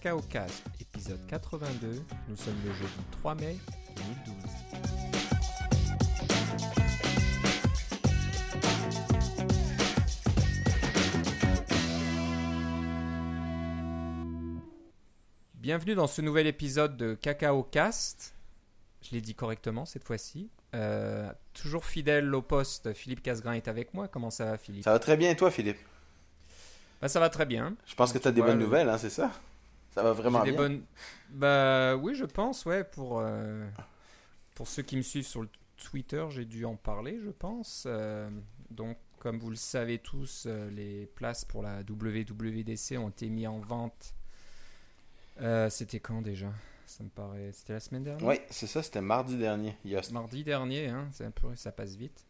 Cacao Cast, épisode 82. Nous sommes le jeudi 3 mai 2012. Bienvenue dans ce nouvel épisode de Cacao Cast. Je l'ai dit correctement cette fois-ci. Euh, toujours fidèle au poste, Philippe Casgrain est avec moi. Comment ça va, Philippe? Ça va très bien et toi, Philippe? Bah, Ça va très bien. Je pense que tu as des bonnes le- nouvelles, hein, c'est ça? Ça va vraiment bien. des bonnes. Bah oui, je pense, ouais. Pour, euh, pour ceux qui me suivent sur le Twitter, j'ai dû en parler, je pense. Euh, donc, comme vous le savez tous, euh, les places pour la WWDC ont été mises en vente. Euh, C'était quand déjà? Ça me paraît. C'était la semaine dernière? Oui, c'est ça, c'était mardi dernier. Mardi dernier, hein, c'est un peu, ça passe vite.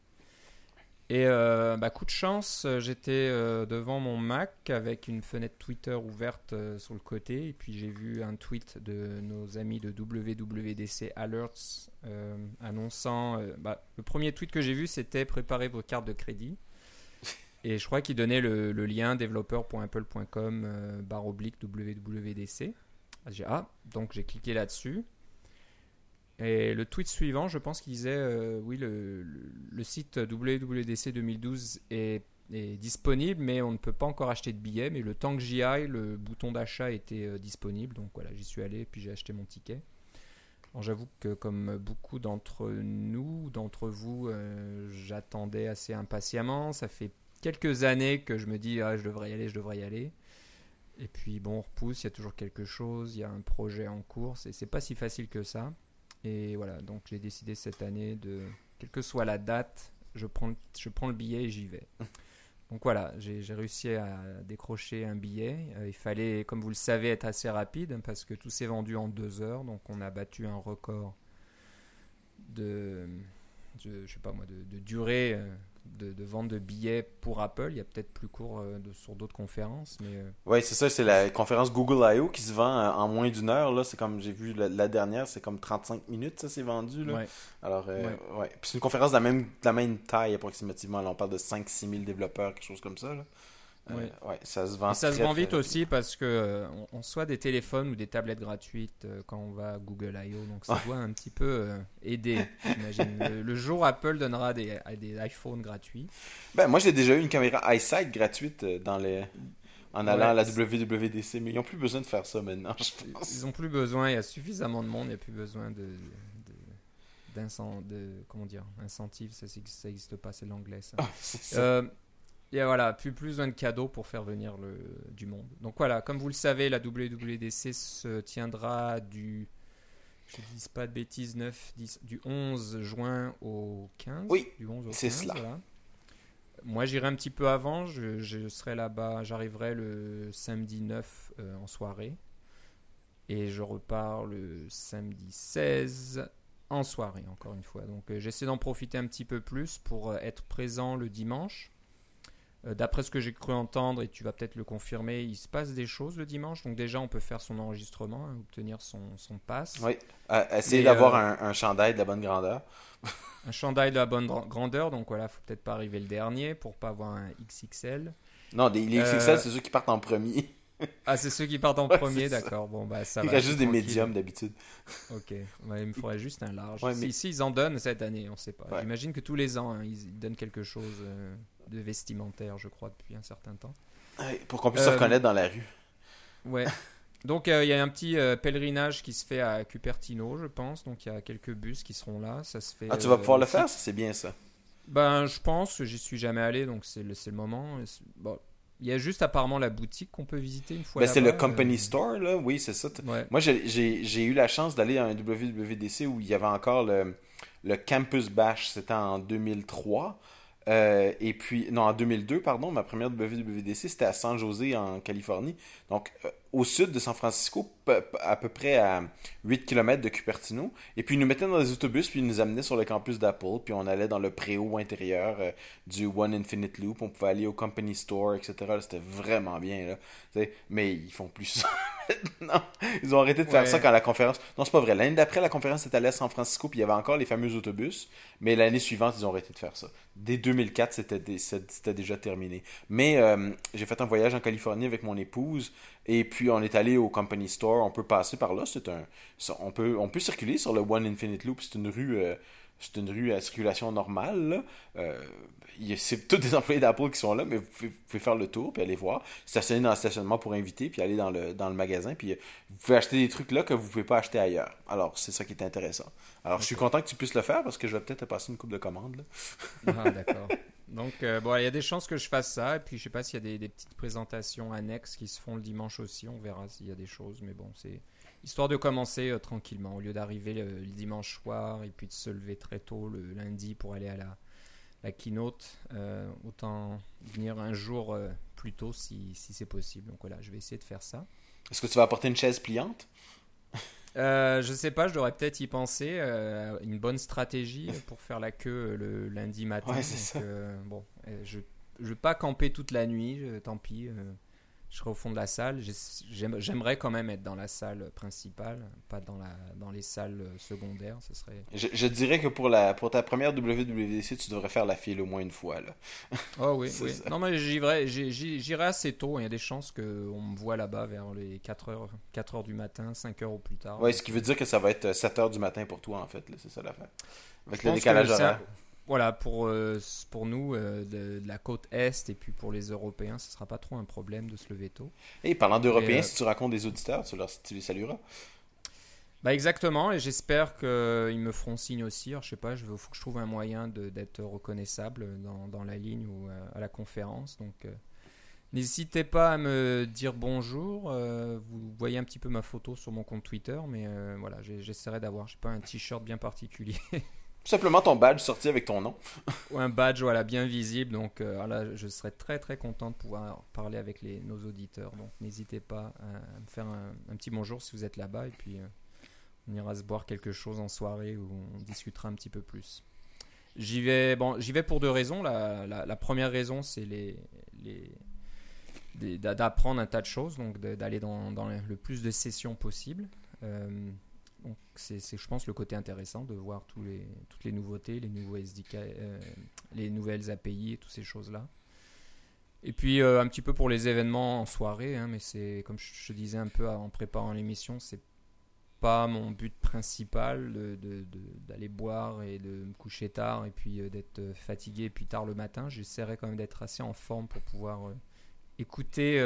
Et euh, bah, coup de chance, euh, j'étais euh, devant mon Mac avec une fenêtre Twitter ouverte euh, sur le côté, et puis j'ai vu un tweet de nos amis de WWDC Alerts annonçant. bah, le premier tweet que j'ai vu, c'était préparez vos cartes de crédit. Et je crois qu'il donnait le, le lien developer.apple.com euh, barre oblique WWDC. J'ai ah, donc j'ai cliqué là-dessus. Et le tweet suivant, je pense qu'il disait euh, oui, le, site WWDC 2012 est, est disponible, mais on ne peut pas encore acheter de billets. Mais le temps que j'y aille, le bouton d'achat était euh, disponible. Donc voilà, j'y suis allé et puis j'ai acheté mon ticket. J'avoue que comme beaucoup d'entre nous, d'entre vous, euh, j'attendais assez impatiemment. Ça fait quelques années que je me dis ah, je devrais y aller, je devrais y aller. Et puis bon, on repousse, il y a toujours quelque chose, il y a un projet en cours, et c'est pas si facile que ça. Et voilà, donc j'ai décidé cette année de, quelle que soit la date, je prends, le- je prends le billet et j'y vais. Donc voilà, j'ai réussi à décrocher un billet. Euh, il fallait, comme vous le savez, être assez rapide parce que tout s'est vendu en deux heures. Donc on a battu un record de, de- je sais pas moi, de, de durée euh, de, de vente de billets pour Apple. Il y a peut-être plus court euh, de- sur d'autres conférences, mais euh, Ouais, c'est ça, c'est la conférence Google I.O. qui se vend euh, en moins d'une heure. Là, c'est comme j'ai vu la, la dernière, c'est comme 35 minutes, ça c'est vendu. Là. ouais. Alors, Ouais. ouais. Puis c'est une conférence de la même, de la même taille approximativement. Là, on parle de 5-6 000 développeurs, quelque chose comme ça. Là. Euh, Ouais. ouais, ça se vend Et ça se vend vite aussi parce que euh, on, on soit des téléphones ou des tablettes gratuites euh, quand on va à Google I.O. Donc ça doit un petit peu euh, aider. Le, le jour Apple donnera des, des iPhones gratuits. Ben, moi, j'ai déjà eu une caméra iSight gratuite euh, dans les... en allant Ouais. à la WWDC, mais ils n'ont plus besoin de faire ça maintenant, je pense. Ils ont plus besoin, il y a suffisamment de monde, il n'y a plus besoin de, de, comment dire, incentive, ça n'existe pas, c'est l'anglais ça. Euh, et voilà, plus, plus besoin de cadeaux pour faire venir le, du monde. Donc voilà, comme vous le savez, la WWDC se tiendra du, je dis pas de bêtises, 9, 10, du 11 juin au 15. Oui, du 11 au c'est 15, cela. voilà. Moi, j'irai un petit peu avant. Je, je serai là-bas. J'arriverai le samedi 9 euh, en soirée. Et je repars le samedi 16 en soirée, encore une fois. Donc, euh, j'essaie d'en profiter un petit peu plus pour euh, être présent le dimanche. Euh, D'après ce que j'ai cru entendre, et tu vas peut-être le confirmer, il se passe des choses le dimanche. Donc, déjà, on peut faire son enregistrement, hein, obtenir son, son pass. Oui. Euh, Mais, d'avoir euh, un, un chandail de la bonne grandeur. Un chandail de la bonne gra- grandeur. Donc, voilà, faut peut-être pas arriver le dernier pour pas avoir un XXL. Non, des, les Euh, XXL, c'est ceux qui partent en premier. Ah, c'est ceux qui partent en Ouais, premier, d'accord. Bon, bah, ça Il va. je juste des médiums d'habitude. Ok. Ouais, il me faudrait juste un large. Ouais, mais- si ils en donnent cette année, on sait pas. J'imagine que tous les ans, hein, ils donnent quelque chose euh, de vestimentaire, je crois, depuis un certain temps. Ouais, Pour qu'on puisse se Euh, reconnaître dans la rue. Ouais. Donc, euh, il y a un petit euh, pèlerinage qui se fait à Cupertino, je pense. Donc, il y a quelques bus qui seront là. Ça se fait. Ah, tu vas euh, pouvoir le faire, c'est bien ça. Ben, je pense. J'y suis jamais allé, donc c'est le, le moment. Bon. Il y a juste apparemment la boutique qu'on peut visiter une fois Ben, c'est le Company Store, là. Oui, c'est ça. Ouais. Moi, j'ai eu la chance d'aller à un WWDC où il y avait encore le, le Campus Bash. C'était en 2003. Euh, et puis, non, en 2002, pardon, ma première WWDC, c'était à San José, en Californie. Donc, euh, au sud de San Francisco, à peu près à 8 km de Cupertino. Et puis, ils nous mettaient dans des autobus, puis ils nous amenaient sur le campus d'Apple. Puis, on allait dans le préau intérieur euh, du One Infinite Loop. On pouvait aller au Company Store, etc. C'était vraiment bien, là. Mais ils font plus ça. non, ils ont arrêté de faire Ouais. ça quand la conférence. Non, c'est pas vrai. L'année d'après, la conférence était allée à San Francisco, puis il y avait encore les fameux autobus. Mais l'année suivante, ils ont arrêté de faire ça. Dès 2004, c'était dé- c'était déjà terminé. Mais euh, j'ai fait un voyage en Californie avec mon épouse, et puis on est allé au Company Store. On peut passer par là. C'est un, on peut, on peut circuler sur le One Infinite Loop. C'est une rue. euh, c'est une rue à circulation normale. Euh, c'est tous des employés d'Apple qui sont là, mais vous pouvez, vous pouvez faire le tour puis aller voir. Stationner dans le stationnement pour inviter, puis aller dans le, dans le magasin. Puis euh, vous pouvez acheter des trucs là que vous pouvez pas acheter ailleurs. Alors, c'est ça qui est intéressant. Alors, je suis content que tu puisses le faire parce que je vais peut-être te passer une coupe de commandes. là. Ah, d'accord. Donc, euh, bon, il y a des chances que je fasse ça. Et puis, je sais pas s'il y a des, petites présentations annexes qui se font le dimanche aussi. On verra s'il y a des choses. Mais bon, c'est histoire de commencer euh, tranquillement. Au lieu d'arriver le, le dimanche soir et puis de se lever très tôt le lundi pour aller à la, keynote, euh, autant venir un jour euh, plus tôt si, si c'est possible. Donc voilà, je vais essayer de faire ça. Est-ce que tu vas apporter une chaise pliante? Euh, je sais pas, je devrais peut-être y penser. euh, une bonne stratégie pour faire la queue le lundi matin. Ouais, c'est Donc, euh, bon, euh, je je vais pas camper toute la nuit, je- tant pis. Euh, je serai au fond de la salle. J'ai- j'aime- J'aimerais quand même être dans la salle principale, pas dans, la, dans les salles euh, secondaires. Ce serait. je, je dirais que pour, la, pour ta première WWDC, tu devrais faire la file au moins une fois. Là. Oh oui, oui. ça. Non, mais j'irai assez tôt. Il y a des chances qu'on me voit là-bas vers les 4 heures, 4 heures du matin, 5 heures au plus tard. Ouais, ce qui veut dire que ça va être 7h du matin pour toi, en fait. C'est ça l'affaire. Avec Je le décalage horaire. Voilà, pour, euh, pour nous, euh, de, de la côte Est et puis pour les Européens, ce sera pas trop un problème de se lever tôt. Et parlant d'Européens, euh, si tu racontes des auditeurs, tu, leur, tu les salueras. Bah exactement, et j'espère qu'ils me feront signe aussi. Alors, je sais pas, il faut que je trouve un moyen d'être reconnaissable dans, dans la ligne ou à la conférence. Donc, n'hésitez pas à me dire bonjour. vous voyez un petit peu ma photo sur mon compte Twitter, mais voilà, j'essaierai d'avoir, je sais pas, un t-shirt bien particulier Simplement ton badge sorti avec ton nom. ou un badge, voilà, bien visible. Donc euh, là, je serais très très content de pouvoir parler avec les, nos auditeurs. Donc, n'hésitez pas à, me faire un, petit bonjour si vous êtes là-bas, et puis. euh, on ira se boire quelque chose en soirée où on discutera un petit peu plus. J'y vais, bon, j'y vais pour deux raisons. La, la- première raison, c'est les, les, d'apprendre un tas de choses, donc d'aller dans, dans le plus de sessions possible. Euh, c'est, je pense, le côté intéressant de voir toutes les nouveautés, les nouveaux SDK, euh, les nouvelles API et toutes ces choses-là. Et puis euh, un petit peu pour les événements en soirée, hein, mais c'est comme je te disais un peu en préparant l'émission, c'est pas mon but principal d'aller boire et de me coucher tard et puis euh, d'être fatigué et puis tard le matin. J'essaierai quand même d'être assez en forme pour pouvoir écouter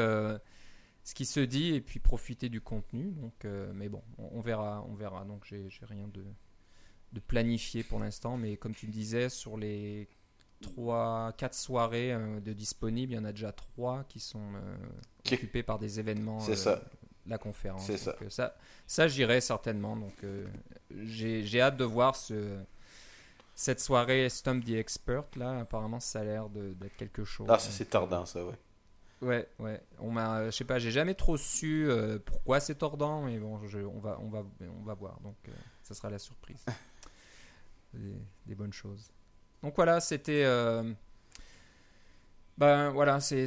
ce qui se dit et puis profiter du contenu. Donc, euh, mais bon, on, on verra, on verra. Donc j'ai rien de, de planifié pour l'instant, mais comme tu le disais, sur les 3 4 soirées euh, de disponibles, il y en a déjà 3 qui sont euh, occupées par des événements. C'est euh, ça. La conférence. C'est ça. Ça, ça j'irai certainement. Donc, j'ai hâte de voir ce, cette soirée Stump the Expert. Là, apparemment, ça a l'air d'être quelque chose. Ah, ça c'est tordant, ça, ouais. Ouais, ouais. On m'a, euh, je sais pas, j'ai jamais trop su euh, pourquoi c'est tordant, mais bon, je- on va, on va, on va voir. Donc, euh, ça sera la surprise. des, des bonnes choses. Donc voilà, c'était. euh, ben voilà, c'est.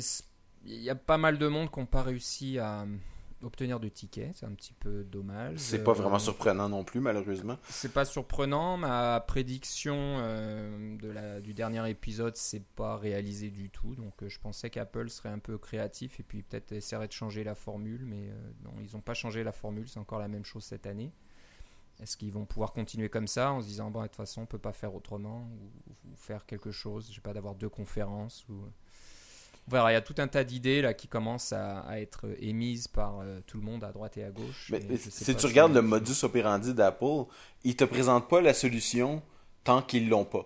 Il y a pas mal de monde qui n'ont pas réussi à obtenir de tickets. C'est un petit peu dommage. C'est pas Euh, vraiment surprenant non plus, malheureusement. c'est pas surprenant. Ma prédiction euh, de la, du dernier épisode, c'est pas réalisé du tout. Donc euh, je pensais qu'Apple serait un peu créatif et puis peut-être essaierait de changer la formule. Mais euh, non, ils n'ont pas changé la formule. C'est encore la même chose cette année. Est-ce qu'ils vont pouvoir continuer comme ça en se disant, bon, de toute façon, on peut pas faire autrement ou, ou faire quelque chose, je sais pas, d'avoir deux conférences ou... Verra, il y a tout un tas d'idées là qui commencent à, à être émises par euh, tout le monde à droite et à gauche. Mais, si tu regardes le modus operandi d'Apple, ils te présentent pas la solution tant qu'ils l'ont pas.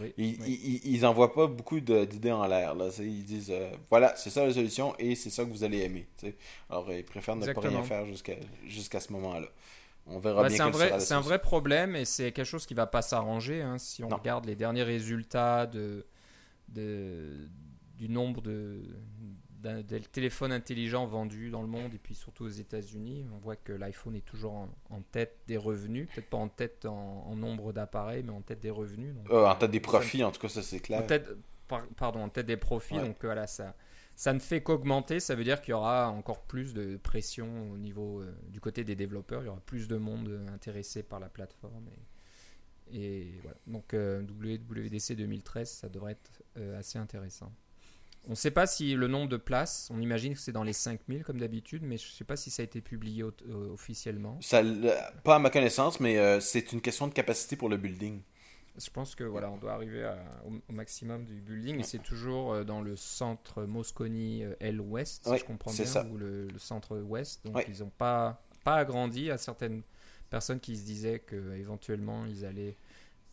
Oui, Ils, oui. ils, ils envoient pas beaucoup d'idées en l'air. Ils disent euh, voilà, c'est ça la solution et c'est ça que vous allez aimer. Alors ils préfèrent ne pas rien faire jusqu'à jusqu'à ce moment-là. On verra Bah, bien c'est un vrai, sera un problème et c'est quelque chose qui va pas s'arranger hein, si on Non. regarde les derniers résultats de, de- du nombre de, de téléphones intelligents vendus dans le monde et puis surtout aux États-Unis. On voit que l'iPhone est toujours en, en tête des revenus, peut-être pas en tête en, en nombre d'appareils, mais en tête des revenus. donc, Euh, en tête des ça- profits, en tout cas, ça c'est en clair. tête, pardon, en tête des profits. Ouais. Donc voilà, ça, ça ne fait qu'augmenter. Ça veut dire qu'il y aura encore plus de pression au niveau euh, du côté des développeurs. Il y aura plus de monde euh, intéressé par la plateforme. Et, et voilà. Donc euh, WWDC 2013, ça devrait être euh, assez intéressant. On ne sait pas si le nombre de places, on imagine que c'est dans les 5000 comme d'habitude, mais je ne sais pas si ça a été publié euh, officiellement. Ça, pas à ma connaissance, mais euh, c'est une question de capacité pour le building. Je pense que voilà, on doit arriver à- au, au maximum du building et c'est toujours euh, dans le centre Moscone euh, L Ouest, si Ouais, je comprends bien, ça. ou le, le centre Ouest. Donc Ouais. ils n'ont pas pas agrandi. à certaines personnes qui se disaient que éventuellement ils allaient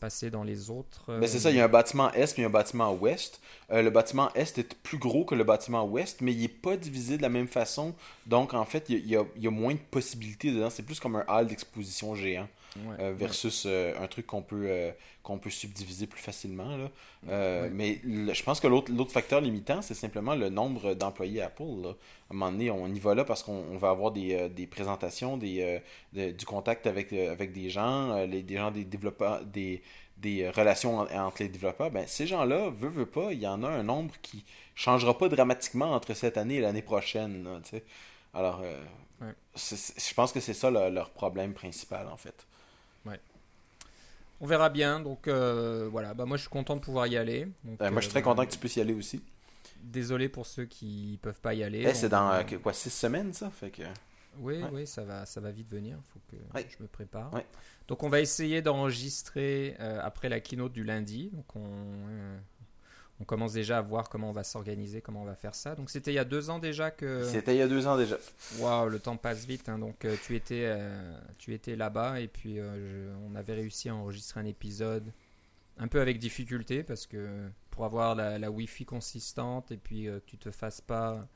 passer dans les autres. Ben, c'est euh, ça, il y a un bâtiment est puis un bâtiment ouest. Euh, le bâtiment est est plus gros que le bâtiment ouest, mais il n'est pas divisé de la même façon. Donc, en fait, il y a, il y a- il y a moins de possibilités dedans. C'est plus comme un hall d'exposition géant ouais, euh, ouais. versus euh, un truc qu'on peut, euh, qu'on peut subdiviser plus facilement. Là. Ouais. Mais le- je pense que l'autre facteur limitant, c'est simplement le nombre d'employés Apple. Là. À un moment donné, on y va là parce qu'on on va avoir des, des présentations, des, de- du contact avec, avec des gens, les, des gens des développeurs, des, des relations en- entre les développeurs. Ben, ces gens-là, veut, veut pas, il y en a un nombre qui changera pas dramatiquement entre cette année et l'année prochaine. là. Alors, euh, Ouais. je pense que c'est ça le- leur problème principal, en fait. On verra bien. Donc euh, voilà, bah, moi je suis content de pouvoir y aller. Donc, Euh, moi, je suis très bah, content que tu puisses y aller aussi. Désolé pour ceux qui peuvent pas y aller. Eh, c'est dans euh, que- quoi, six semaines, ça? Fait que... Oui, Ouais. oui, ça va, ça va vite venir. Il faut que Ouais. je me prépare. Ouais. Donc, on va essayer d'enregistrer euh, après la keynote du lundi. Donc, on, euh, on commence déjà à voir comment on va s'organiser, comment on va faire ça. Donc, c'était il y a deux ans déjà que. C'était il y a deux ans déjà. Waouh, le temps passe vite. hein. Donc, euh, tu étais, euh, tu étais là-bas et puis euh, je- on avait réussi à enregistrer un épisode un peu avec difficulté parce que pour avoir la, la Wi-Fi consistante et puis euh, que tu te fasses pas.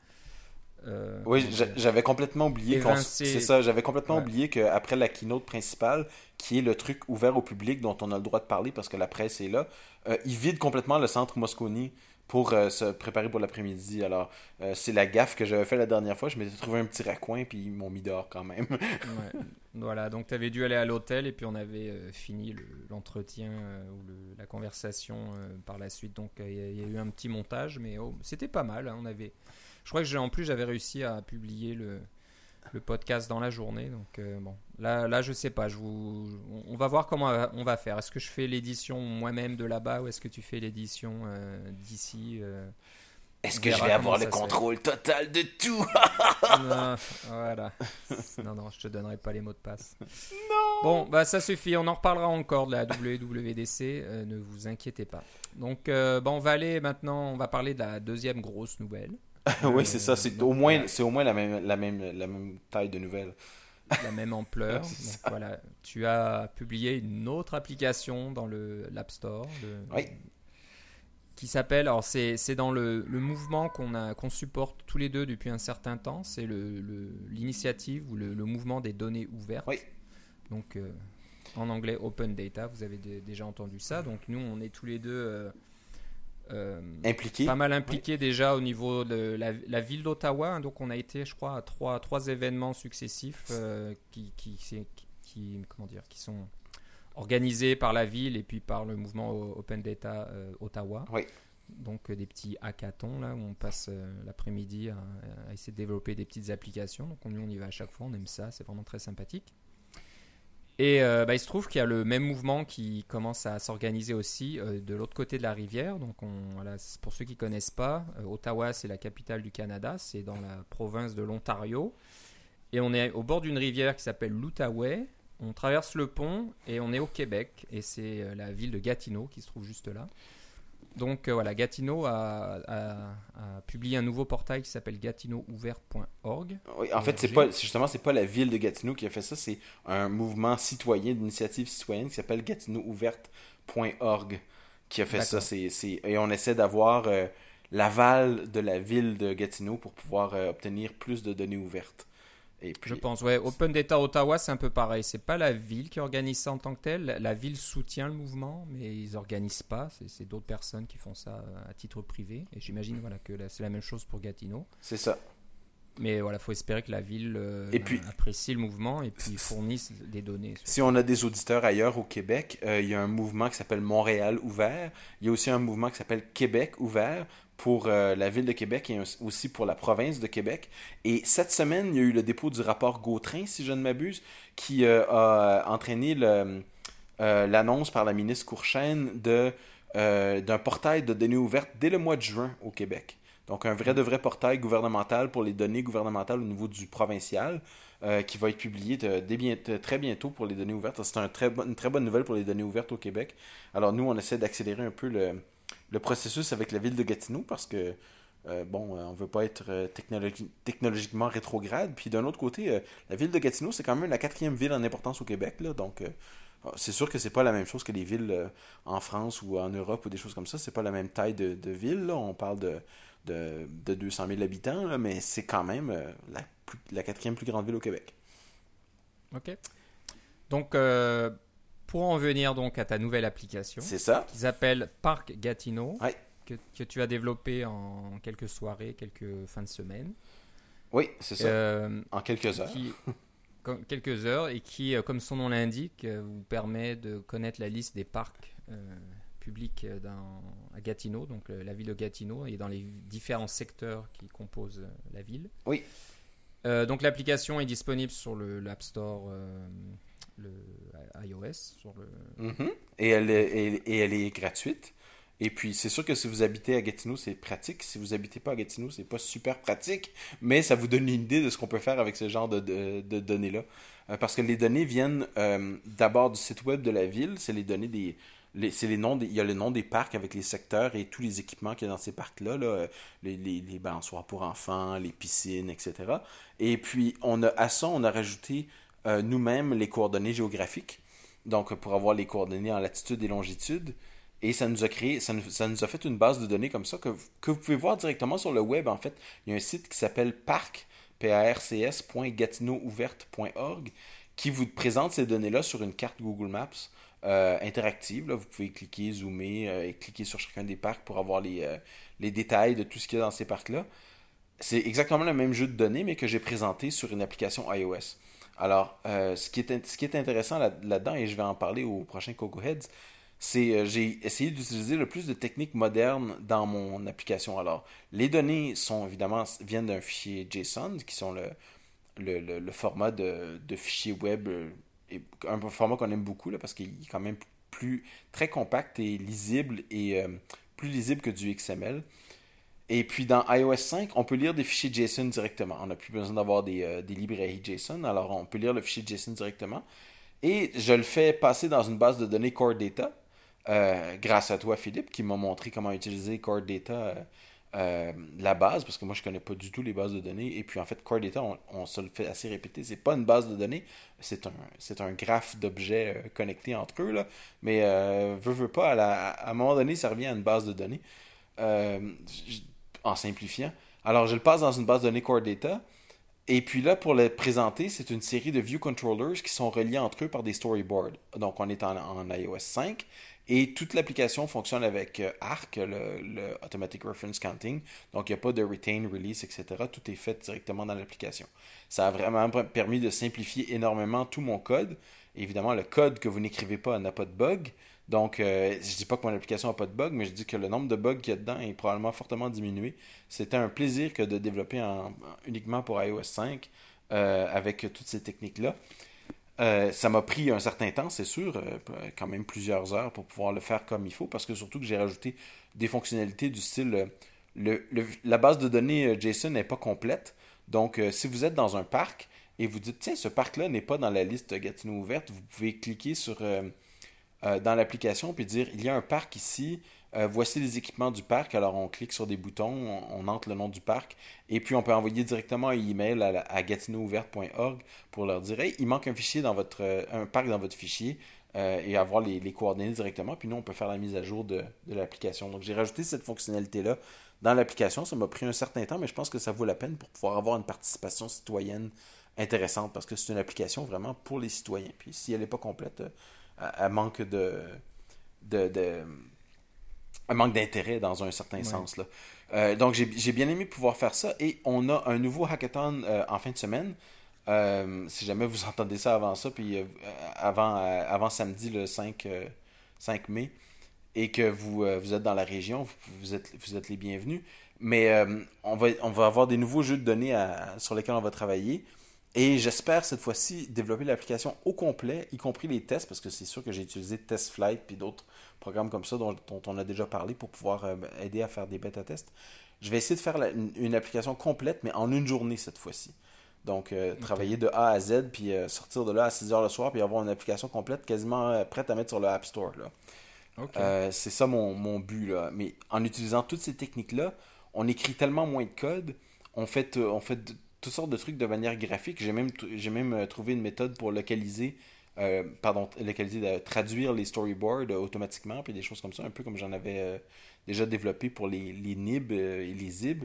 Euh, Oui, dire, j'avais complètement oublié c'est ça, j'avais complètement Ouais. oublié qu'après la keynote principale, qui est le truc ouvert au public dont on a le droit de parler parce que la presse est là, euh, ils vident complètement le centre Moscone pour euh, se préparer pour l'après-midi. Alors, euh, c'est la gaffe que j'avais fait la dernière fois. Je m'étais trouvé un petit raccoin puis ils m'ont mis dehors quand même. Ouais. Voilà, donc tu avais dû aller à l'hôtel et puis on avait euh, fini le- l'entretien euh, ou le- la conversation euh, par la suite. Donc euh, il y, a- il y a eu un petit montage, mais oh, c'était pas mal. hein. On avait, je crois que j'ai en plus j'avais réussi à publier le, le podcast dans la journée. Donc euh, bon, là, là je sais pas. Je vous, on- va voir comment on va faire. Est-ce que je fais l'édition moi-même de là-bas ou est-ce que tu fais l'édition euh, d'ici euh, Est-ce que je vais avoir le contrôle total de tout? non, voilà. Non, non, je te donnerai pas les mots de passe. Bon, bah ça suffit. On en reparlera encore de la WWDC. euh, ne vous inquiétez pas. Donc, euh, bah, on va aller maintenant. On va parler de la deuxième grosse nouvelle, oui, c'est ça. C'est donc, au moins, c'est au moins la même, la même, la même taille de nouvelle. la même ampleur. C'est Donc, voilà, tu as publié une autre application dans le l'App Store. le- Oui. Qui s'appelle, alors c'est c'est dans le, le mouvement qu'on a qu'on supporte tous les deux depuis un certain temps, c'est le- le- l'initiative ou le, le mouvement des données ouvertes. Oui. Donc euh, en anglais Open Data, vous avez dé- déjà entendu ça. Donc nous on est tous les deux euh, euh, Impliqué. pas mal impliqués déjà au niveau de la, la ville d'Ottawa. hein. Donc on a été, je crois, à trois, trois événements successifs euh, qui, qui, comment dire, qui sont organisés par la ville et puis par le mouvement Open Data euh, Ottawa. Oui. Donc euh, des petits hackathons là où on passe l'après-midi à, à essayer de développer des petites applications. Donc on, on y va à chaque fois, on aime ça, c'est vraiment très sympathique. Et euh, bah, il se trouve qu'il y a le même mouvement qui commence à s'organiser aussi euh, de l'autre côté de la rivière. Donc, pour ceux qui connaissent pas, euh, Ottawa, c'est la capitale du Canada. C'est dans la province de l'Ontario. Et on est au bord d'une rivière qui s'appelle l'Outaouais. On traverse le pont et on est au Québec. Et c'est la ville de Gatineau qui se trouve juste là. Donc euh, voilà, Gatineau a, a- a publié un nouveau portail qui s'appelle gatinoouvert.org. Oui, en fait, c'est pas justement c'est pas la ville de Gatineau qui a fait ça, c'est un mouvement citoyen d'initiative citoyenne qui s'appelle gatinoouverte.org qui a fait ça. Et on essaie d'avoir euh, l'aval de la ville de Gatineau pour pouvoir euh, obtenir plus de données ouvertes. Et puis, Je pense, ouais. Open Data Ottawa, c'est un peu pareil. C'est pas la ville qui organise ça en tant que telle. La- ville soutient le mouvement, mais ils organisent pas. C'est- d'autres personnes qui font ça euh, à titre privé. Et j'imagine voilà, que c'est la même chose pour Gatineau. c'est ça. Mais voilà, faut espérer que la ville euh, Et puis- apprécie le mouvement et puis fournisse des données. Si on a des auditeurs ailleurs au Québec, euh, il y a un mouvement qui s'appelle Montréal ouvert. Il y a aussi un mouvement qui s'appelle Québec ouvert pour euh, la ville de Québec et aussi pour la province de Québec. Et cette semaine, il y a eu le dépôt du rapport Gautrin, si je ne m'abuse, qui euh, a entraîné euh, l'annonce par la ministre Courchaine d'un portail de données ouvertes dès le mois de juin au Québec. Donc un vrai de vrai portail gouvernemental pour les données gouvernementales au niveau du provincial qui va être publié très bientôt pour les données ouvertes. C'est une très bonne nouvelle pour les données ouvertes au Québec. Alors nous, on essaie d'accélérer un peu le, le processus avec la ville de Gatineau parce que, euh, bon, euh, on veut pas être euh, technologi- technologiquement rétrograde. Puis d'un autre côté, la ville de Gatineau, c'est quand même la quatrième ville en importance au Québec. Là, donc c'est sûr que c'est pas la même chose que les villes en France ou en Europe ou des choses comme ça. C'est pas la même taille de, ville. là. On parle de, de, de 200 000 habitants, là, mais c'est quand même la, la quatrième plus grande ville au Québec. Ok. Donc, pour en venir donc à ta nouvelle application, C'est ça. qui s'appelle Parc Gatineau, Ouais. que, que tu as développé en quelques soirées, quelques fins de semaine, Oui, c'est ça. Euh, en quelques heures. qui, quelques heures, et qui, euh, comme son nom l'indique, euh, vous permet de connaître la liste des parcs euh, publics dans, à Gatineau, donc la ville de Gatineau, et dans les différents secteurs qui composent la ville. Oui. Euh, donc l'application est disponible sur le l'App Store, le iOS, sur le Mhm. Et, elle est, et, elle est gratuite. Et puis, c'est sûr que si vous habitez à Gatineau, c'est pratique. Si vous habitez pas à Gatineau, c'est pas super pratique, mais ça vous donne une idée de ce qu'on peut faire avec ce genre de, de- données-là. Euh, parce que les données viennent euh, d'abord du site web de la ville, c'est les données des. c'est les noms des- il y a le nom des parcs avec les secteurs et tous les équipements qu'il y a dans ces parcs-là, là, euh, les, les, les balançoires pour enfants, les piscines, etc. Et puis, on a, à ça, on a rajouté euh, nous-mêmes les coordonnées géographiques. Donc, pour avoir les coordonnées en latitude et longitude. Et ça nous a créé, ça nous, a fait une base de données comme ça que, vous pouvez voir directement sur le web. En fait, il y a un site qui s'appelle parc, parcs.gatinououverte.org qui vous présente ces données-là sur une carte Google Maps euh, interactive. Là. Vous pouvez cliquer, zoomer euh, et cliquer sur chacun des parcs pour avoir les, les détails de tout ce qu'il y a dans ces parcs-là. C'est exactement le même jeu de données, mais que j'ai présenté sur une application iOS. Alors, euh, ce, qui est, ce qui est intéressant là- là-dedans, et je vais en parler au prochain Coco Heads, c'est euh, j'ai essayé d'utiliser le plus de techniques modernes dans mon application. Alors, les données sont évidemment viennent d'un fichier JSON, qui sont le, le, le- format de, de fichier web, euh, un format qu'on aime beaucoup là, parce qu'il est quand même plus très compact et lisible et euh, plus lisible que du XML. Et puis dans iOS 5, on peut lire des fichiers JSON directement. On n'a plus besoin d'avoir des, euh, des librairies JSON, alors on peut lire le fichier JSON directement. Et je le fais passer dans une base de données Core Data, euh, grâce à toi, Philippe, qui m'a montré comment utiliser Core Data, euh, la base, parce que moi je connais pas du tout les bases de données. Et puis en fait, Core Data, on, se le fait assez répéter. C'est pas une base de données, c'est un, c'est un graphe d'objets connectés entre eux. Là. Mais veut, veut pas, à, à un moment donné, ça revient à une base de données. Euh, j- en simplifiant. Alors, je le passe dans une base de données Data. Et puis là, pour le présenter, c'est une série de view controllers qui sont reliés entre eux par des storyboards. Donc, on est en, en iOS 5 et toute l'application fonctionne avec euh, ARC, le, le Automatic Reference Counting. Donc, il n'y a pas de retain, release, etc. Tout est fait directement dans l'application. Ça a vraiment permis de simplifier énormément tout mon code. Évidemment, le code que vous n'écrivez pas n'a pas de bug. Donc, euh, je dis pas que mon application n'a pas de bug, mais je dis que le nombre de bugs qu'il y a dedans est probablement fortement diminué. C'était un plaisir que de développer en- uniquement pour iOS 5 euh, avec toutes ces techniques-là. Euh, ça m'a pris un certain temps, c'est sûr, euh, quand même plusieurs heures pour pouvoir le faire comme il faut, parce que surtout que j'ai rajouté des fonctionnalités du style le, le- la base de données JSON n'est pas complète. Donc, si vous êtes dans un parc et vous dites, tiens, ce parc-là n'est pas dans la liste Gatineau ouverte, vous pouvez cliquer sur euh, dans l'application puis dire, il y a un parc ici, euh, voici les équipements du parc. Alors, on clique sur des boutons, on, entre le nom du parc et puis on peut envoyer directement un email à, à gatinououverte.org pour leur dire, hey, il manque un fichier dans votre, euh, un parc dans votre fichier. et avoir les, coordonnées directement. Puis nous, on peut faire la mise à jour de, de l'application. Donc, j'ai rajouté cette fonctionnalité-là dans l'application. Ça m'a pris un certain temps, mais je pense que ça vaut la peine pour pouvoir avoir une participation citoyenne intéressante parce que c'est une application vraiment pour les citoyens. Puis si elle n'est pas complète, elle, elle manque de, de, de, un manque d'intérêt dans un certain sens. Là. donc j'ai bien aimé pouvoir faire ça et on a un nouveau hackathon en fin de semaine. si jamais vous entendez ça avant ça, puis avant, avant samedi le 5, 5 mai, et que vous, vous êtes dans la région, vous, êtes, vous êtes les bienvenus. Mais on, va, on va avoir des nouveaux jeux de données sur lesquels on va travailler. Et j'espère cette fois-ci développer l'application au complet, y compris les tests, parce que c'est sûr que j'ai utilisé TestFlight puis d'autres programmes comme ça dont, on a déjà parlé pour pouvoir euh, aider à faire des bêta-tests. Je vais essayer de faire une, application complète, mais en une journée cette fois-ci. Donc, euh, travailler de A à Z, puis euh, sortir de là à 6 heures le soir, puis avoir une application complète quasiment prête à mettre sur le App Store. c'est ça mon, mon but. Là. Mais en utilisant toutes ces techniques-là, on écrit tellement moins de code, on fait, on fait toutes sortes de trucs de manière graphique. J'ai même, j'ai même euh, trouvé une méthode pour localiser, euh, pardon, localiser, traduire les storyboards euh, automatiquement, puis des choses comme ça, un peu comme j'en avais déjà développé pour les, les NIB et les ZIB.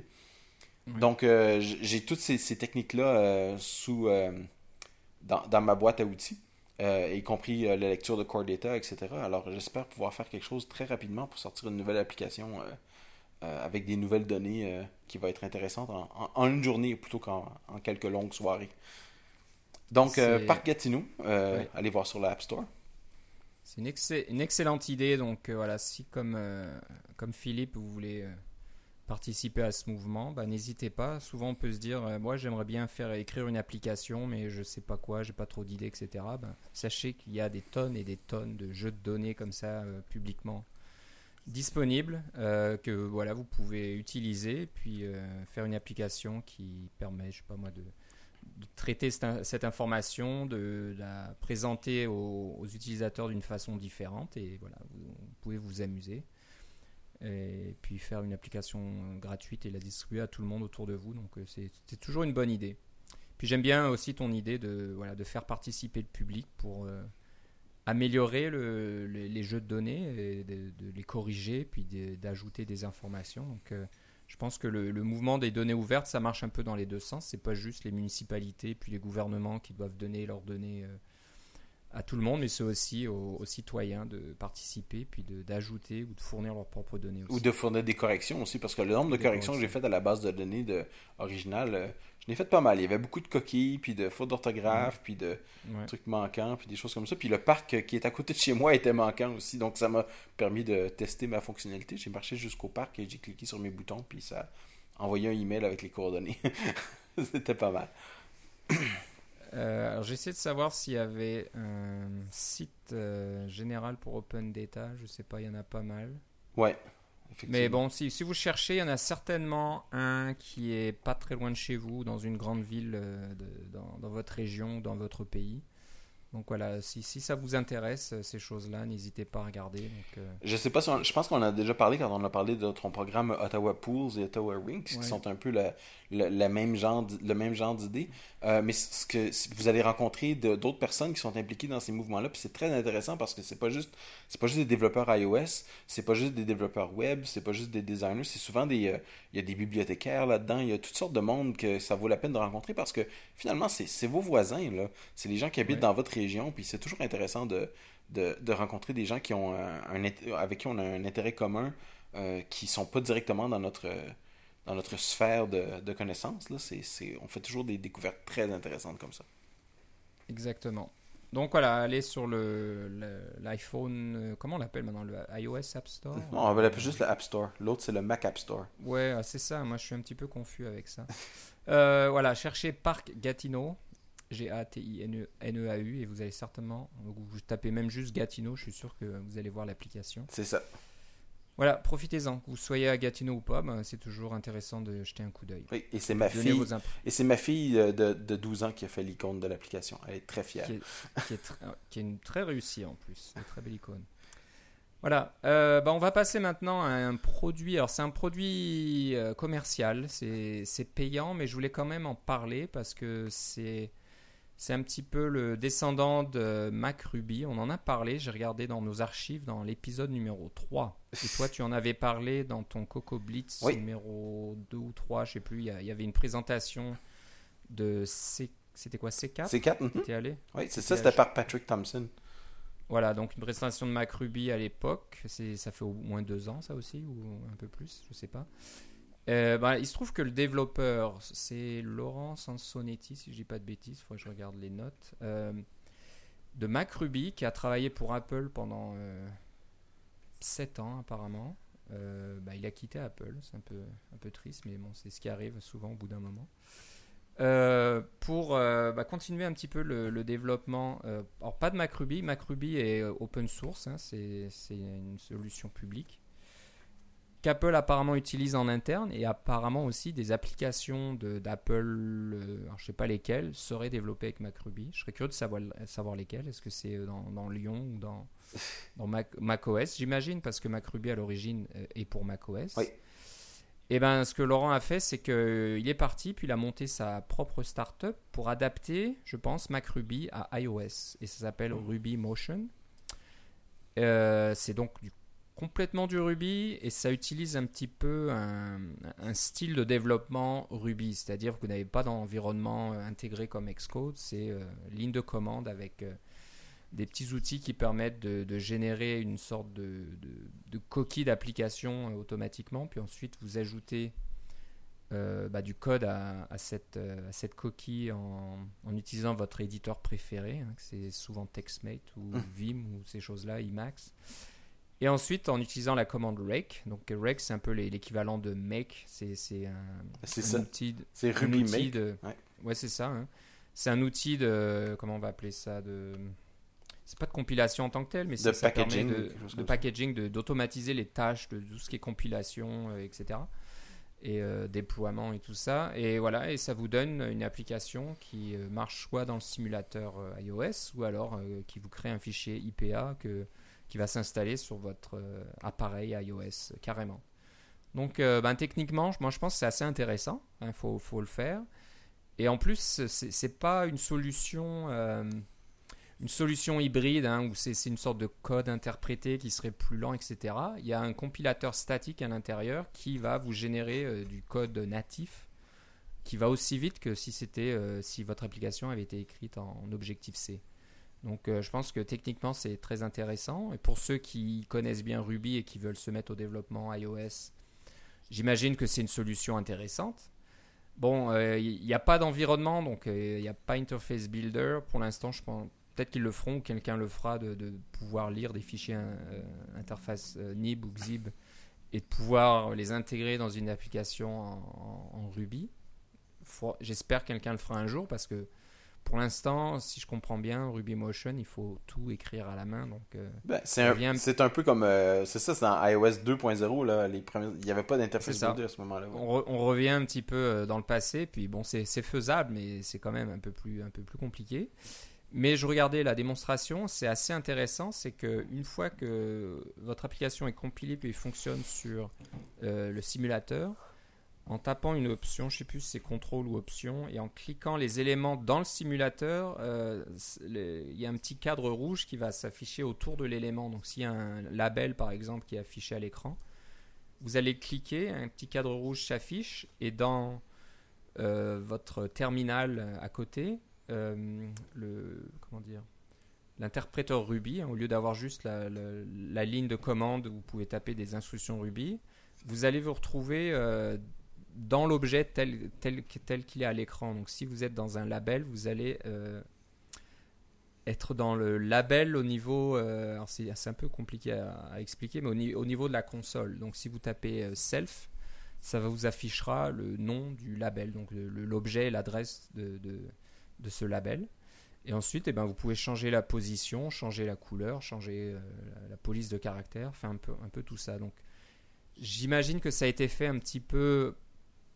Donc, j'ai toutes ces, ces techniques-là sous dans, dans, ma boîte à outils, y compris la lecture de core data, etc. Alors, j'espère pouvoir faire quelque chose très rapidement pour sortir une nouvelle application euh, avec des nouvelles données euh, qui va être intéressante en, une journée plutôt qu'en quelques longues soirées. Donc, euh, Parc Gatineau, allez voir sur l'App Store. C'est une, une, excellente idée. Donc, voilà, si comme, comme Philippe, vous voulez participer à ce mouvement, bah, n'hésitez pas. Souvent, on peut se dire, moi, j'aimerais bien faire écrire une application, mais je sais pas quoi, j'ai pas trop d'idées, etc. Bah, sachez qu'il y a des tonnes et des tonnes de jeux de données comme ça publiquement disponible euh, que voilà vous pouvez utiliser puis euh, faire une application qui permet je sais pas moi de, traiter cette, information de la présenter aux, utilisateurs d'une façon différente et voilà vous, pouvez vous amuser et puis faire une application gratuite et la distribuer à tout le monde autour de vous. Donc euh, c'est toujours une bonne idée. Puis j'aime bien aussi ton idée de voilà de faire participer le public pour améliorer les, jeux de données, et de, les corriger, puis d'ajouter des informations. Donc, euh, je pense que le, mouvement des données ouvertes, ça marche un peu dans les deux sens. C'est pas juste les municipalités puis les gouvernements qui doivent donner leurs données euh, à tout le monde, mais c'est aussi aux, citoyens de participer, puis d'ajouter ou de fournir leurs propres données. Ou de fournir des corrections aussi, parce que le nombre de corrections que j'ai faites à la base de données de, originale, euh, je n'ai fait pas mal. Il y avait beaucoup de coquilles, puis de fautes d'orthographe, puis de trucs manquants, puis des choses comme ça. Puis le parc qui est à côté de chez moi était manquant aussi, donc ça m'a permis de tester ma fonctionnalité. J'ai marché jusqu'au parc et j'ai cliqué sur mes boutons, puis ça a envoyé un email avec les coordonnées. C'était pas mal. Euh, alors j'essaie de savoir s'il y avait un site euh, général pour Open Data. Je sais pas, il y en a pas mal. Ouais. Mais bon, si, si, vous cherchez, il y en a certainement un qui est pas très loin de chez vous, dans une grande ville euh, dans, dans, votre région, dans votre pays. Donc voilà, si, si ça vous intéresse, euh, ces choses-là, n'hésitez pas à regarder. Donc, euh. Je sais pas si je pense qu'on a déjà parlé quand on a parlé de ton programme Ottawa Pools et Ottawa Rinks, qui sont un peu le, le, même genre, le même genre d'idées. Euh, mais ce que vous allez rencontrer d'autres personnes qui sont impliquées dans ces mouvements-là, puis c'est très intéressant parce que c'est pas juste c'est pas juste des développeurs iOS, c'est pas juste des développeurs web, c'est pas juste des designers, c'est souvent des il y a des bibliothécaires là-dedans, il y a toutes sortes de monde que ça vaut la peine de rencontrer parce que finalement c'est vos voisins là, c'est les gens qui habitent dans votre région, puis c'est toujours intéressant de, de, rencontrer des gens qui ont un, avec qui on a un intérêt commun, euh, qui sont pas directement dans notre, dans notre sphère de, de connaissances. Là. on fait toujours des découvertes très intéressantes comme ça. Exactement. Donc voilà, allez sur le, l'iPhone, euh, comment on l'appelle maintenant, le iOS App Store? Non, on va l'appeler juste le App Store. L'autre, c'est le Mac App Store. Ouais, c'est ça. Moi, je suis un petit peu confus avec ça. Euh, voilà, cherchez Parc Gatineau. G-A-T-I-N-E-A-U, e et vous allez certainement, vous tapez même juste Gatineau, je suis sûr que vous allez voir l'application. C'est ça. Voilà, profitez-en. Que vous soyez à Gatineau ou pas, ben, c'est toujours intéressant de jeter un coup d'œil. Oui, et c'est ma fille. Et c'est ma fille de, de, 12 ans qui a fait l'icône de l'application. Elle est très fière. Qui est, qui est, une très réussie en plus. Une très belle icône. Voilà. Euh, ben, on va passer maintenant à un produit. Alors, c'est un produit euh, commercial. C'est payant, mais je voulais quand même en parler parce que c'est c'est un petit peu le descendant de Mac Ruby. On en a parlé, j'ai regardé dans nos archives dans l'épisode numéro 3. Et toi, tu en avais parlé dans ton Coco Blitz numéro 2 ou 3, je sais plus. Il y, avait une présentation de C... C'était quoi C4 C4 Tu allé? Oui, c'est ça, c'était par Patrick Thompson. Voilà, donc une présentation de Mac Ruby à l'époque, ça fait au moins deux ans ça aussi, ou un peu plus, je sais pas. Euh, bah, il se trouve que le développeur, c'est Laurent Sansonetti, si je dis pas de bêtises, il faut que je regarde les notes, euh, de Mac Ruby, qui a travaillé pour Apple pendant euh, 7 ans apparemment. Euh, bah, il a quitté Apple, c'est un peu, un peu triste, mais bon, c'est ce qui arrive souvent au bout d'un moment. Pour bah, continuer un petit peu le, développement, alors pas de MacRuby, MacRuby est open source, hein, c'est une solution publique qu'Apple apparemment utilise en interne et apparemment aussi des applications de- d'Apple, euh, alors je sais pas lesquelles, seraient développées avec MacRuby. Je serais curieux de savoir, savoir lesquelles. Est-ce que c'est euh, dans, dans Lyon ou dans, dans Mac, macOS? J'imagine parce que MacRuby à l'origine euh, est pour macOS. Oui. Et ben, ce que Laurent a fait, c'est qu'il est parti, puis il a monté sa propre startup pour adapter, je pense, MacRuby à iOS. Et ça s'appelle Ruby Motion. Euh, c'est donc du- complètement du Ruby et ça utilise un petit peu un, un style de développement Ruby, c'est-à-dire que vous n'avez pas d'environnement euh, intégré comme Xcode, c'est euh, ligne de commande avec euh, des petits outils qui permettent de, de générer une sorte de, de- de coquille d'application automatiquement, puis ensuite vous ajoutez euh, bah, du code à, à cette, à cette coquille en, en utilisant votre éditeur préféré, hein, c'est souvent TextMate ou Vim ou ces choses-là, Emacs. Et ensuite en utilisant la commande rake. Donc rake c'est un peu l'équivalent de make, c'est c'est un, un outil de- C'est Ruby outil Make. de- Ouais. ouais, c'est ça. hein. C'est un outil de comment on va appeler ça de c'est pas de compilation en tant que tel, mais ça packaging, permet de, de packaging, de- d'automatiser les tâches de tout ce qui est compilation, euh, etc. Et euh, déploiement et tout ça. Et voilà, et ça vous donne une application qui euh, marche soit dans le simulateur euh, iOS ou alors euh, qui vous crée un fichier IPA que, qui va s'installer sur votre euh, appareil iOS carrément. Donc, euh, ben, techniquement, moi je pense que c'est assez intéressant. Il faut, faut le faire. Et en plus, c'est pas une solution, euh, hybride hein, où c'est une sorte de code interprété qui serait plus lent, etc. Il y a un compilateur statique à l'intérieur qui va vous générer du code natif qui va aussi vite que si si votre application avait été écrite en, en Objective C. Donc euh, je pense que techniquement c'est très intéressant et pour ceux qui connaissent bien Ruby et qui veulent se mettre au développement iOS, j'imagine que c'est une solution intéressante. Bon, euh, il n'y a pas d'environnement, donc euh, il n'y a pas Interface Builder. Pour l'instant, je pense peut-être qu'ils le feront ou quelqu'un le fera de, pouvoir lire des fichiers interface NIB ou XIB et de pouvoir les intégrer dans une application en, en- Ruby. J'espère que quelqu'un le fera un jour parce que pour l'instant, si je comprends bien, Ruby Motion, il faut tout écrire à la main. Donc, euh, Ben, c'est un, vient- c'est un peu comme. euh, c'est ça, c'est dans iOS 2.0. Là, les premiers... Il n'y avait pas d'interface C'est ça. builder à ce moment-là. ouais. on, re- on revient un petit peu euh, dans le passé, puis bon, c'est faisable, mais c'est quand même un peu plus, un peu plus compliqué. Mais je regardais la démonstration, c'est assez intéressant, c'est que une fois que votre application est compilée puis fonctionne sur euh, le simulateur, en tapant une option, je sais plus si c'est contrôle ou option, et en cliquant les éléments dans le simulateur, euh, il y a un petit cadre rouge qui va s'afficher autour de l'élément. Donc s'il y a un label par exemple qui est affiché à l'écran, vous allez cliquer, un petit cadre rouge s'affiche, et dans euh, votre terminal à côté, euh, le comment dire, l'interpréteur Ruby, hein, au lieu d'avoir juste la, ligne de commande où vous pouvez taper des instructions Ruby, vous allez vous retrouver dans l'objet tel, tel, tel qu'il est à l'écran. Donc si vous êtes dans un label, vous allez euh, être dans le label au niveau, euh, c'est un peu compliqué à, expliquer, mais au, au niveau de la console. Donc si vous tapez euh, self, ça vous affichera le nom du label, donc l'objet et l'adresse de, de, ce label. Et ensuite, eh ben, vous pouvez changer la position, changer la couleur, changer la, police de caractère, enfin un peu, un peu tout ça. Donc j'imagine que ça a été fait un petit peu,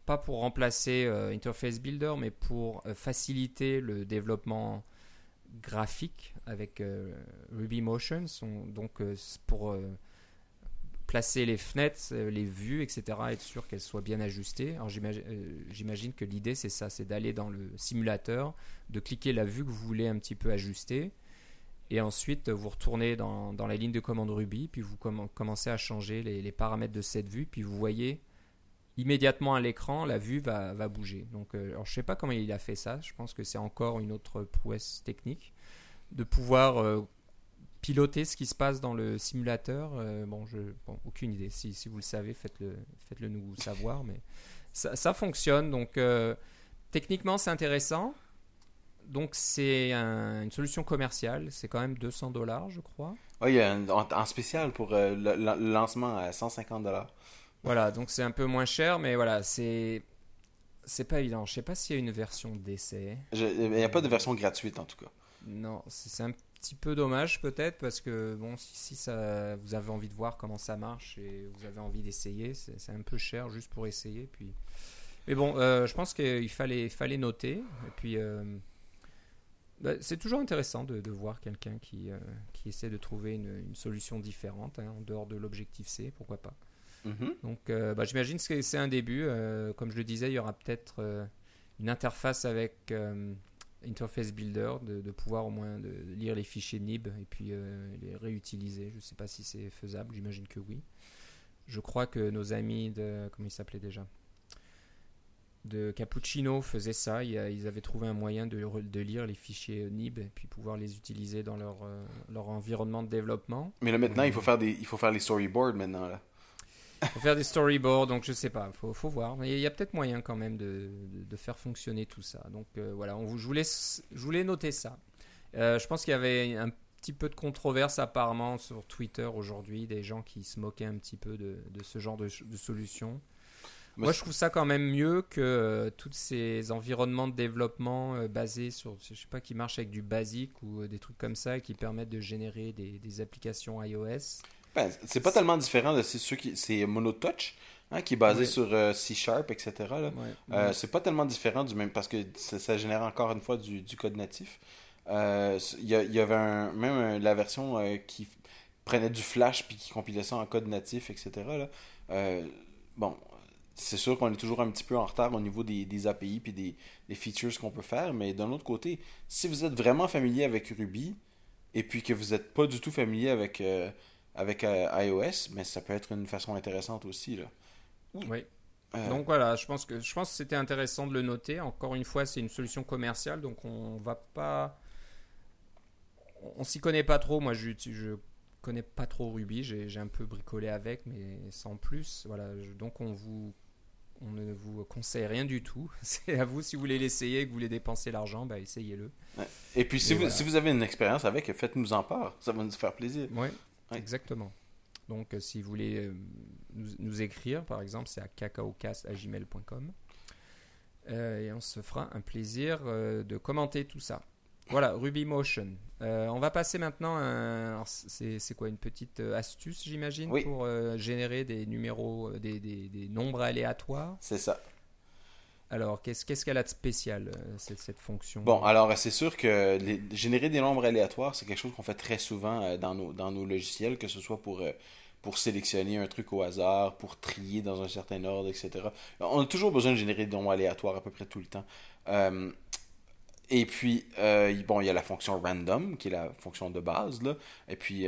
pas pour remplacer euh, Interface Builder, mais pour euh, faciliter le développement graphique avec euh, Ruby Motion. Donc pour placer les fenêtres, les vues, etc., être sûr qu'elles soient bien ajustées. Alors j'imagine que l'idée c'est ça, c'est d'aller dans le simulateur, de cliquer la vue que vous voulez un petit peu ajuster, et ensuite vous retournez dans, dans la ligne de commande Ruby, puis vous comm- commencez à changer les, les paramètres de cette vue, puis vous voyez immédiatement à l'écran, la vue va, va bouger. Donc, euh, je sais pas comment il a fait ça. Je pense que c'est encore une autre prouesse technique de pouvoir euh, piloter ce qui se passe dans le simulateur. Euh, bon, je, bon, aucune idée. Si, si vous le savez, faites-le faites -le nous savoir. Mais ça, fonctionne. Donc, techniquement, c'est intéressant. Donc, c'est un- une solution commerciale. C'est quand même 200 dollars, je crois. Ah, il y a un, en, spécial pour le lancement à 150 dollars. Voilà, donc c'est un peu moins cher, mais voilà, c'est. C'est pas évident. Je sais pas s'il y a une version d'essai. Il n'y a pas de version gratuite en tout cas. Non, c'est un petit peu dommage peut-être parce que bon, si, si ça, vous avez envie de voir comment ça marche et vous avez envie d'essayer, c'est c'est un peu cher juste pour essayer. Puis, mais bon, euh, je pense qu'il fallait, fallait noter. Et puis, euh, bah, c'est toujours intéressant de, de voir quelqu'un qui, euh, qui essaie de trouver une, une solution différente hein, en dehors de l'objectif C, pourquoi pas. Mhm. Donc, euh, bah, j'imagine que c'est un début. Euh, comme je le disais, il y aura peut-être euh, une interface avec Interface Builder, de, de pouvoir au moins de lire les fichiers NIB et puis les réutiliser. Je ne sais pas si c'est faisable, j'imagine que oui. Je crois que nos amis de. Comment ils s'appelaient déjà? De Cappuccino faisaient ça. Ils avaient trouvé un moyen de, re- de lire les fichiers NIB et puis pouvoir les utiliser dans leur, leur environnement de développement. Mais là maintenant, il faut faire des, il faut faire les storyboards maintenant là. Faut faire des storyboards, donc je sais pas, faut, faut voir. Mais il y a peut-être moyen quand même de, de- de faire fonctionner tout ça. Donc euh, voilà, on, je, voulais, je voulais noter ça. Euh, je pense qu'il y avait un petit peu de controverse apparemment sur Twitter aujourd'hui, des gens qui se moquaient un petit peu de, de ce genre de, solution. Moi, je trouve ça quand même mieux que euh, tous ces environnements de développement euh, basés sur, je sais pas, qui marchent avec du basique ou euh, des trucs comme ça et qui permettent de générer des, des applications iOS. Ben, c'est pas tellement différent de ceux qui c'est Monotouch hein, qui est basé sur euh, C Sharp etc. Ouais. Euh, c'est pas tellement différent du même parce que ça, ça génère encore une fois du, du code natif. Euh, Il y, avait un- même un- la version qui prenait du flash puis qui compilait ça en code natif, etc. là. Bon, c'est sûr qu'on est toujours un petit peu en retard au niveau des, des API puis des, des features qu'on peut faire, mais d'un autre côté, si vous êtes vraiment familier avec Ruby et puis que vous n'êtes pas du tout familier avec, avec euh, iOS, mais ça peut être une façon intéressante aussi. Là. Oui. Euh, Donc voilà, je pense que je pense c'était intéressant de le noter. Encore une fois, c'est une solution commerciale, donc on va pas, on, s'y connaît pas trop. Moi, je, je connais pas trop Ruby. J'ai un peu bricolé avec, mais sans plus. Voilà. je- donc on vous, on ne vous conseille rien du tout. C'est à vous si vous voulez l'essayer, et que vous voulez dépenser l'argent, bah essayez-le. Et puis, si, Et vous, voilà. si vous avez une expérience avec, faites-nous en part. Ça va nous faire plaisir. Oui, Ouais. exactement. Donc, euh, si vous voulez euh, nous, nous écrire, par exemple, c'est à cacaocast.gmail.com. Euh, et on se fera un plaisir euh, de commenter tout ça. Voilà, Ruby Motion. Euh, on va passer maintenant à c'est quoi une petite astuce, j'imagine, Oui. pour générer des numéros, des, des- des nombres aléatoires? C'est ça. Alors, qu'est-ce qu'elle a de spécial, euh, cette, fonction? Bon, alors c'est sûr que générer des nombres aléatoires, c'est quelque chose qu'on fait très souvent euh, dans, nos, logiciels, que ce soit pour, euh, pour sélectionner un truc au hasard, pour trier dans un certain ordre, etc. On a toujours besoin de générer des nombres aléatoires à peu près tout le temps. Et puis, bon, il y a la fonction random, qui est la fonction de base, là. Et puis,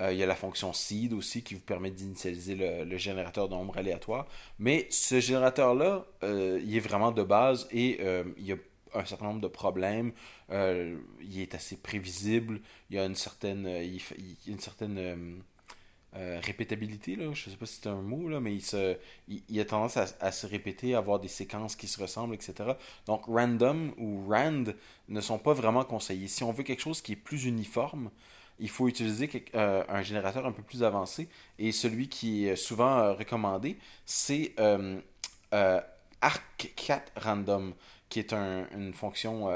il y a la fonction seed aussi, qui vous permet d'initialiser le, générateur de nombres aléatoires. Mais ce générateur-là, euh, il est vraiment de base et euh, il y a un certain nombre de problèmes. Euh, il est assez prévisible. Il y a une certaine, euh, une certaine euh, euh, répétabilité. Là. Je ne sais pas si c'est un mot, là, mais il, se, il, a tendance à se répéter, à avoir des séquences qui se ressemblent, etc. Donc random ou rand ne sont pas vraiment conseillés. Si on veut quelque chose qui est plus uniforme, il faut utiliser euh, un générateur un peu plus avancé. Et celui qui est souvent euh, recommandé, c'est euh, arc4 random, qui est un- une, fonction,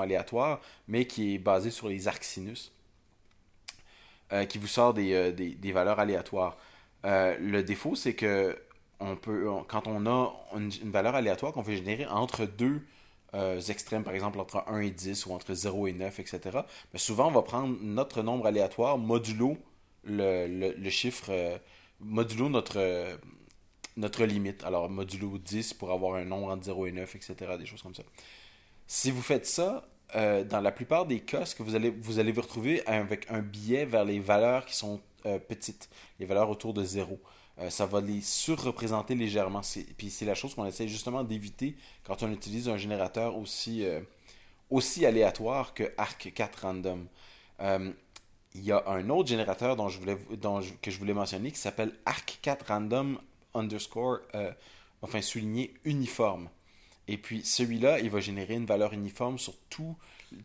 aléatoire, mais qui est basée sur les arcsinus, euh, qui vous sort des, valeurs aléatoires. Le défaut, c'est que quand on a une, une valeur aléatoire qu'on veut générer entre deux euh, extrêmes, par exemple entre 1 et 10 ou entre 0 et 9, etc., mais souvent on va prendre notre nombre aléatoire modulo le, chiffre, euh, modulo notre, euh, notre limite. Alors modulo 10 pour avoir un nombre entre 0 et 9, etc., des choses comme ça. Si vous faites ça, dans la plupart des cas, ce que vous allez vous, allez vous retrouver avec un biais vers les valeurs qui sont petites, les valeurs autour de 0. Euh, ça va les surreprésenter légèrement. Puis c'est la chose qu'on essaie justement d'éviter quand on utilise un générateur aussi, euh, aussi aléatoire que Arc4 Random. Euh, il y a un autre générateur dont je voulais, dont que je voulais mentionner qui s'appelle arc4 random underscore, enfin souligné uniforme. Et puis celui-là, il va générer une valeur uniforme sur tout,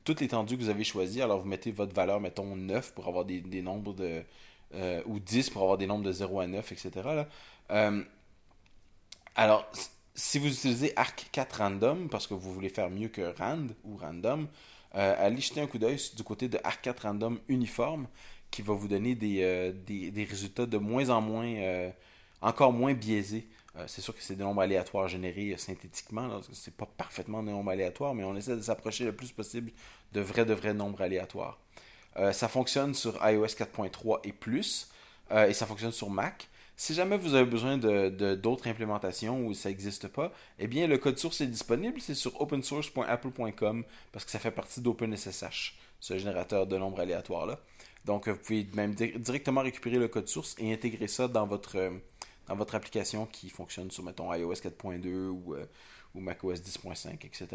toute l'étendue que vous avez choisie. Alors vous mettez votre valeur, mettons 9 pour avoir des, des nombres de. Euh, ou 10 pour avoir des nombres de 0 à 9, etc. Là. Euh, alors, si vous utilisez arc4 random parce que vous voulez faire mieux que rand ou random, euh, allez jeter un coup d'œil du côté de arc4 random uniforme qui va vous donner des, des, des résultats de moins en moins, encore moins biaisés c'est sûr que c'est des nombres aléatoires générés synthétiquement. C'est pas parfaitement des nombres aléatoires, mais on essaie de s'approcher le plus possible de vrais, de vrais nombres aléatoires. Euh, ça fonctionne sur iOS 4.3 et plus, et ça fonctionne sur Mac. Si jamais vous avez besoin de, d'autres implémentations où ça n'existe pas, eh bien le code source est disponible, c'est sur opensource.apple.com parce que ça fait partie d'OpenSSH, ce générateur de nombres aléatoires là. Donc vous pouvez même directement récupérer le code source et intégrer ça dans votre dans votre application qui fonctionne sur, mettons, iOS 4.2 ou, euh, ou macOS 10.5, etc.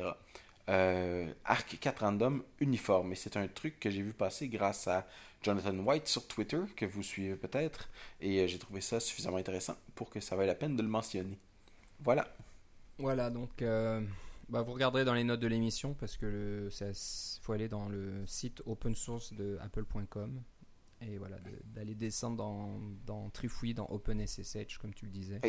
Euh, Arc 4 Random uniforme. Et c'est un truc que j'ai vu passer grâce à Jonathan White sur Twitter, que vous suivez peut-être. Et euh, j'ai trouvé ça suffisamment intéressant pour que ça vaille la peine de le mentionner. Voilà. Voilà, donc bah, vous regarderez dans les notes de l'émission parce que il faut aller dans le site open source de apple.com et voilà, d'aller descendre dans, dans Trifouille, dans OpenSSH, comme tu le disais.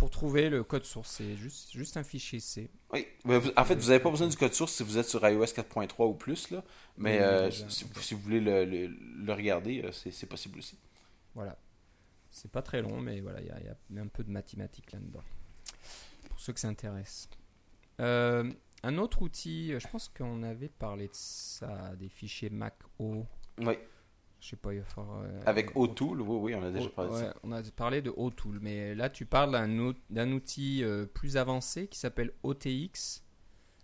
Pour trouver le code source, c'est juste, juste un fichier C. Oui, en fait, vous n'avez pas besoin du code source si vous êtes sur iOS 4.3 ou plus, là. mais euh, si, vous voulez le, le, regarder, euh, c'est possible aussi. Voilà. C'est pas très long, mais voilà, il y, y, a un peu de mathématiques là-dedans. Pour ceux que ça intéresse. Euh, un autre outil, je pense qu'on avait parlé de ça, des fichiers Mac O. Oui. Je sais pas, il va falloir, euh, Avec O'Toole, oui, oui, on a déjà parlé de ça. On a parlé de O'Toole, mais là tu parles d'un outil euh, plus avancé qui s'appelle OTX.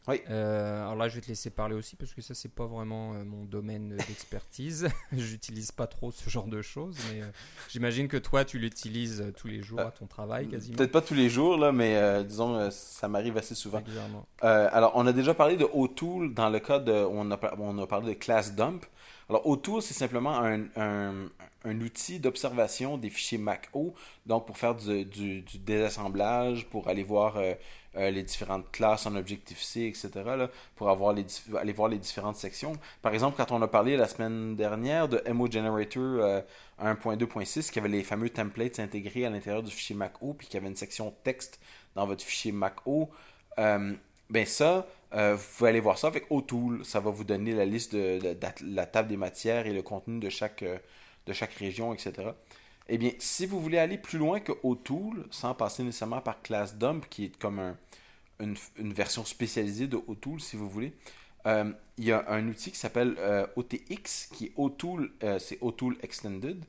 Oui. Euh, alors là, je vais te laisser parler aussi parce que ça, c'est pas vraiment mon domaine d'expertise. J'utilise pas trop ce genre de choses, mais j'imagine que toi, tu l'utilises tous les jours à ton travail quasiment. Peut-être pas tous les jours, là, mais disons, ça m'arrive assez souvent. alors, on a déjà parlé de O'Toole dans le cas de. On a, on a parlé de Class Dump. Alors, O'Toole, c'est simplement un, outil d'observation des fichiers Mac-O, donc pour faire du, désassemblage, pour aller voir euh, euh, les différentes classes en Objective-C, etc., là, pour les, aller voir les différentes sections. Par exemple, quand on a parlé la semaine dernière de Emo Generator 1.2.6, euh, qui avait les fameux templates intégrés à l'intérieur du fichier Mac-O, puis qui avait une section texte dans votre fichier Mac-O, ben ça, euh, vous pouvez aller voir ça avec O'Toole. Ça va vous donner la liste de, la table des matières et le contenu de chaque, euh, de chaque région, etc. Eh bien, si vous voulez aller plus loin que O'Toole, sans passer nécessairement par ClassDump, qui est comme une, version spécialisée de O'Toole, si vous voulez, euh, il y a un outil qui s'appelle OTX, qui est O'Toole, c'est O'Toole Extended,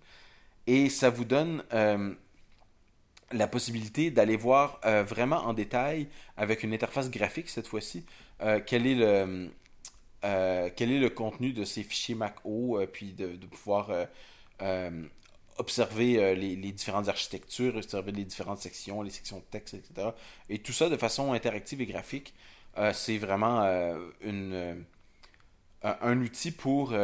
et ça vous donne la possibilité d'aller voir vraiment en détail, avec une interface graphique cette fois-ci, euh, quel est le euh, quel est le contenu de ces fichiers Mac-O, euh, puis de, pouvoir observer les, différentes architectures, observer les différentes sections, les sections de texte, etc. Et tout ça de façon interactive et graphique. c'est vraiment une, un outil pour,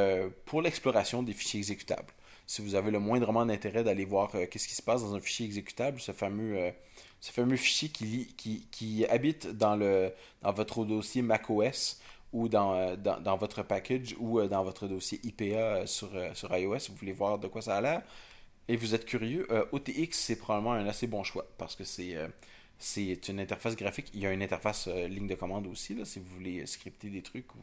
pour l'exploration des fichiers exécutables. Si vous avez le moindrement d'intérêt d'aller voir qu'est-ce qui se passe dans un fichier exécutable, ce fameux ce fameux fichier qui, qui, qui habite dans, le, dans votre dossier macOS ou dans, euh, dans, dans, votre package ou euh, dans votre dossier IPA euh, sur, sur iOS, vous voulez voir de quoi ça a l'air, et vous êtes curieux, OTX, c'est probablement un assez bon choix parce que c'est c'est une interface graphique. Il y a une interface ligne de commande aussi, là, si vous voulez scripter des trucs ou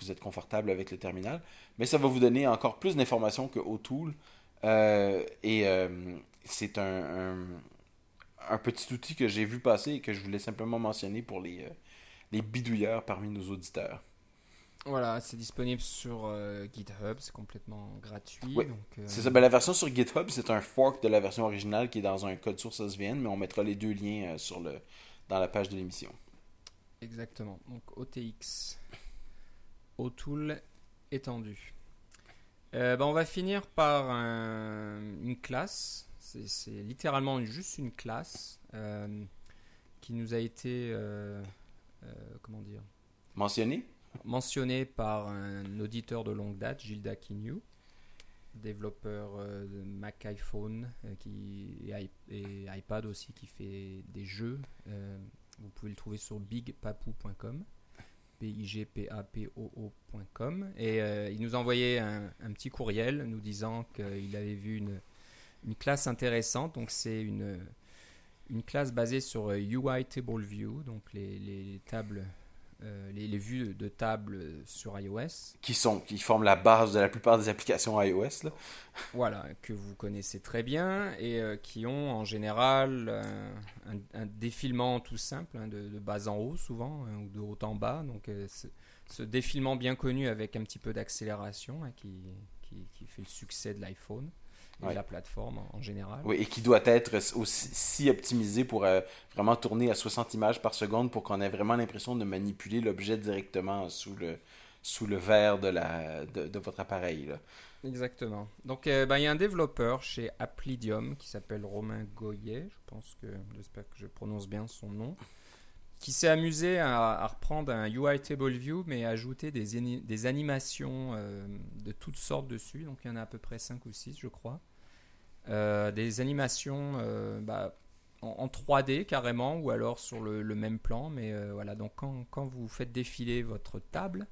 vous êtes confortable avec le terminal. Mais ça va vous donner encore plus d'informations que O'Toole. et c'est un, petit outil que j'ai vu passer et que je voulais simplement mentionner pour euh, les bidouilleurs parmi nos auditeurs. Voilà, c'est disponible sur euh, GitHub, c'est complètement gratuit. Euh, c'est ça. Ben, la version sur GitHub, c'est un fork de la version originale qui est dans un code source SVN, mais on mettra les deux liens sur le, dans la page de l'émission. Exactement. Donc OTX. O'Toole étendu. Ben, on va finir par une classe c'est littéralement juste une classe euh, qui nous a été, euh, euh, comment dire? Mentionnée? Mentionnée par un auditeur de longue date, Gilda Kinyu. développeur de Mac iPhone qui, et, iPad aussi qui fait des jeux. vous pouvez le trouver sur bigpapou.com. B-I-G-P-A-P-O-O.com. Et il nous a envoyé un, petit courriel nous disant qu'il avait vu une, classe intéressante. Donc, c'est une, classe basée sur UI Table View, donc les tables euh, les, vues de table sur iOS. Qui, sont, qui forment la base de la plupart des applications iOS. Là. Voilà, que vous connaissez très bien et euh, qui ont en général euh, un, défilement tout simple, hein, de, bas en haut souvent, hein, ou de haut en bas. Donc ce défilement bien connu avec un petit peu d'accélération hein, qui, qui, qui, fait le succès de l'iPhone et la plateforme en, général. Oui, et qui doit être aussi si optimisé pour euh, vraiment tourner à 60 images par seconde pour qu'on ait vraiment l'impression de manipuler l'objet directement sous le, sous le verre de, la, de, votre appareil. Là. Exactement. Donc, euh, ben, il y a un développeur chez Applidium qui s'appelle Romain Goyet, je pense que, j'espère que je prononce bien son nom, qui s'est amusé à, reprendre un UI Table View, mais à ajouter des, des animations euh, de toutes sortes dessus. Donc, il y en a à peu près 5 ou 6, je crois. Euh, des animations euh, bah, en, 3D carrément, ou alors sur le, même plan. Mais euh, voilà, donc quand, quand, vous faites défiler votre table,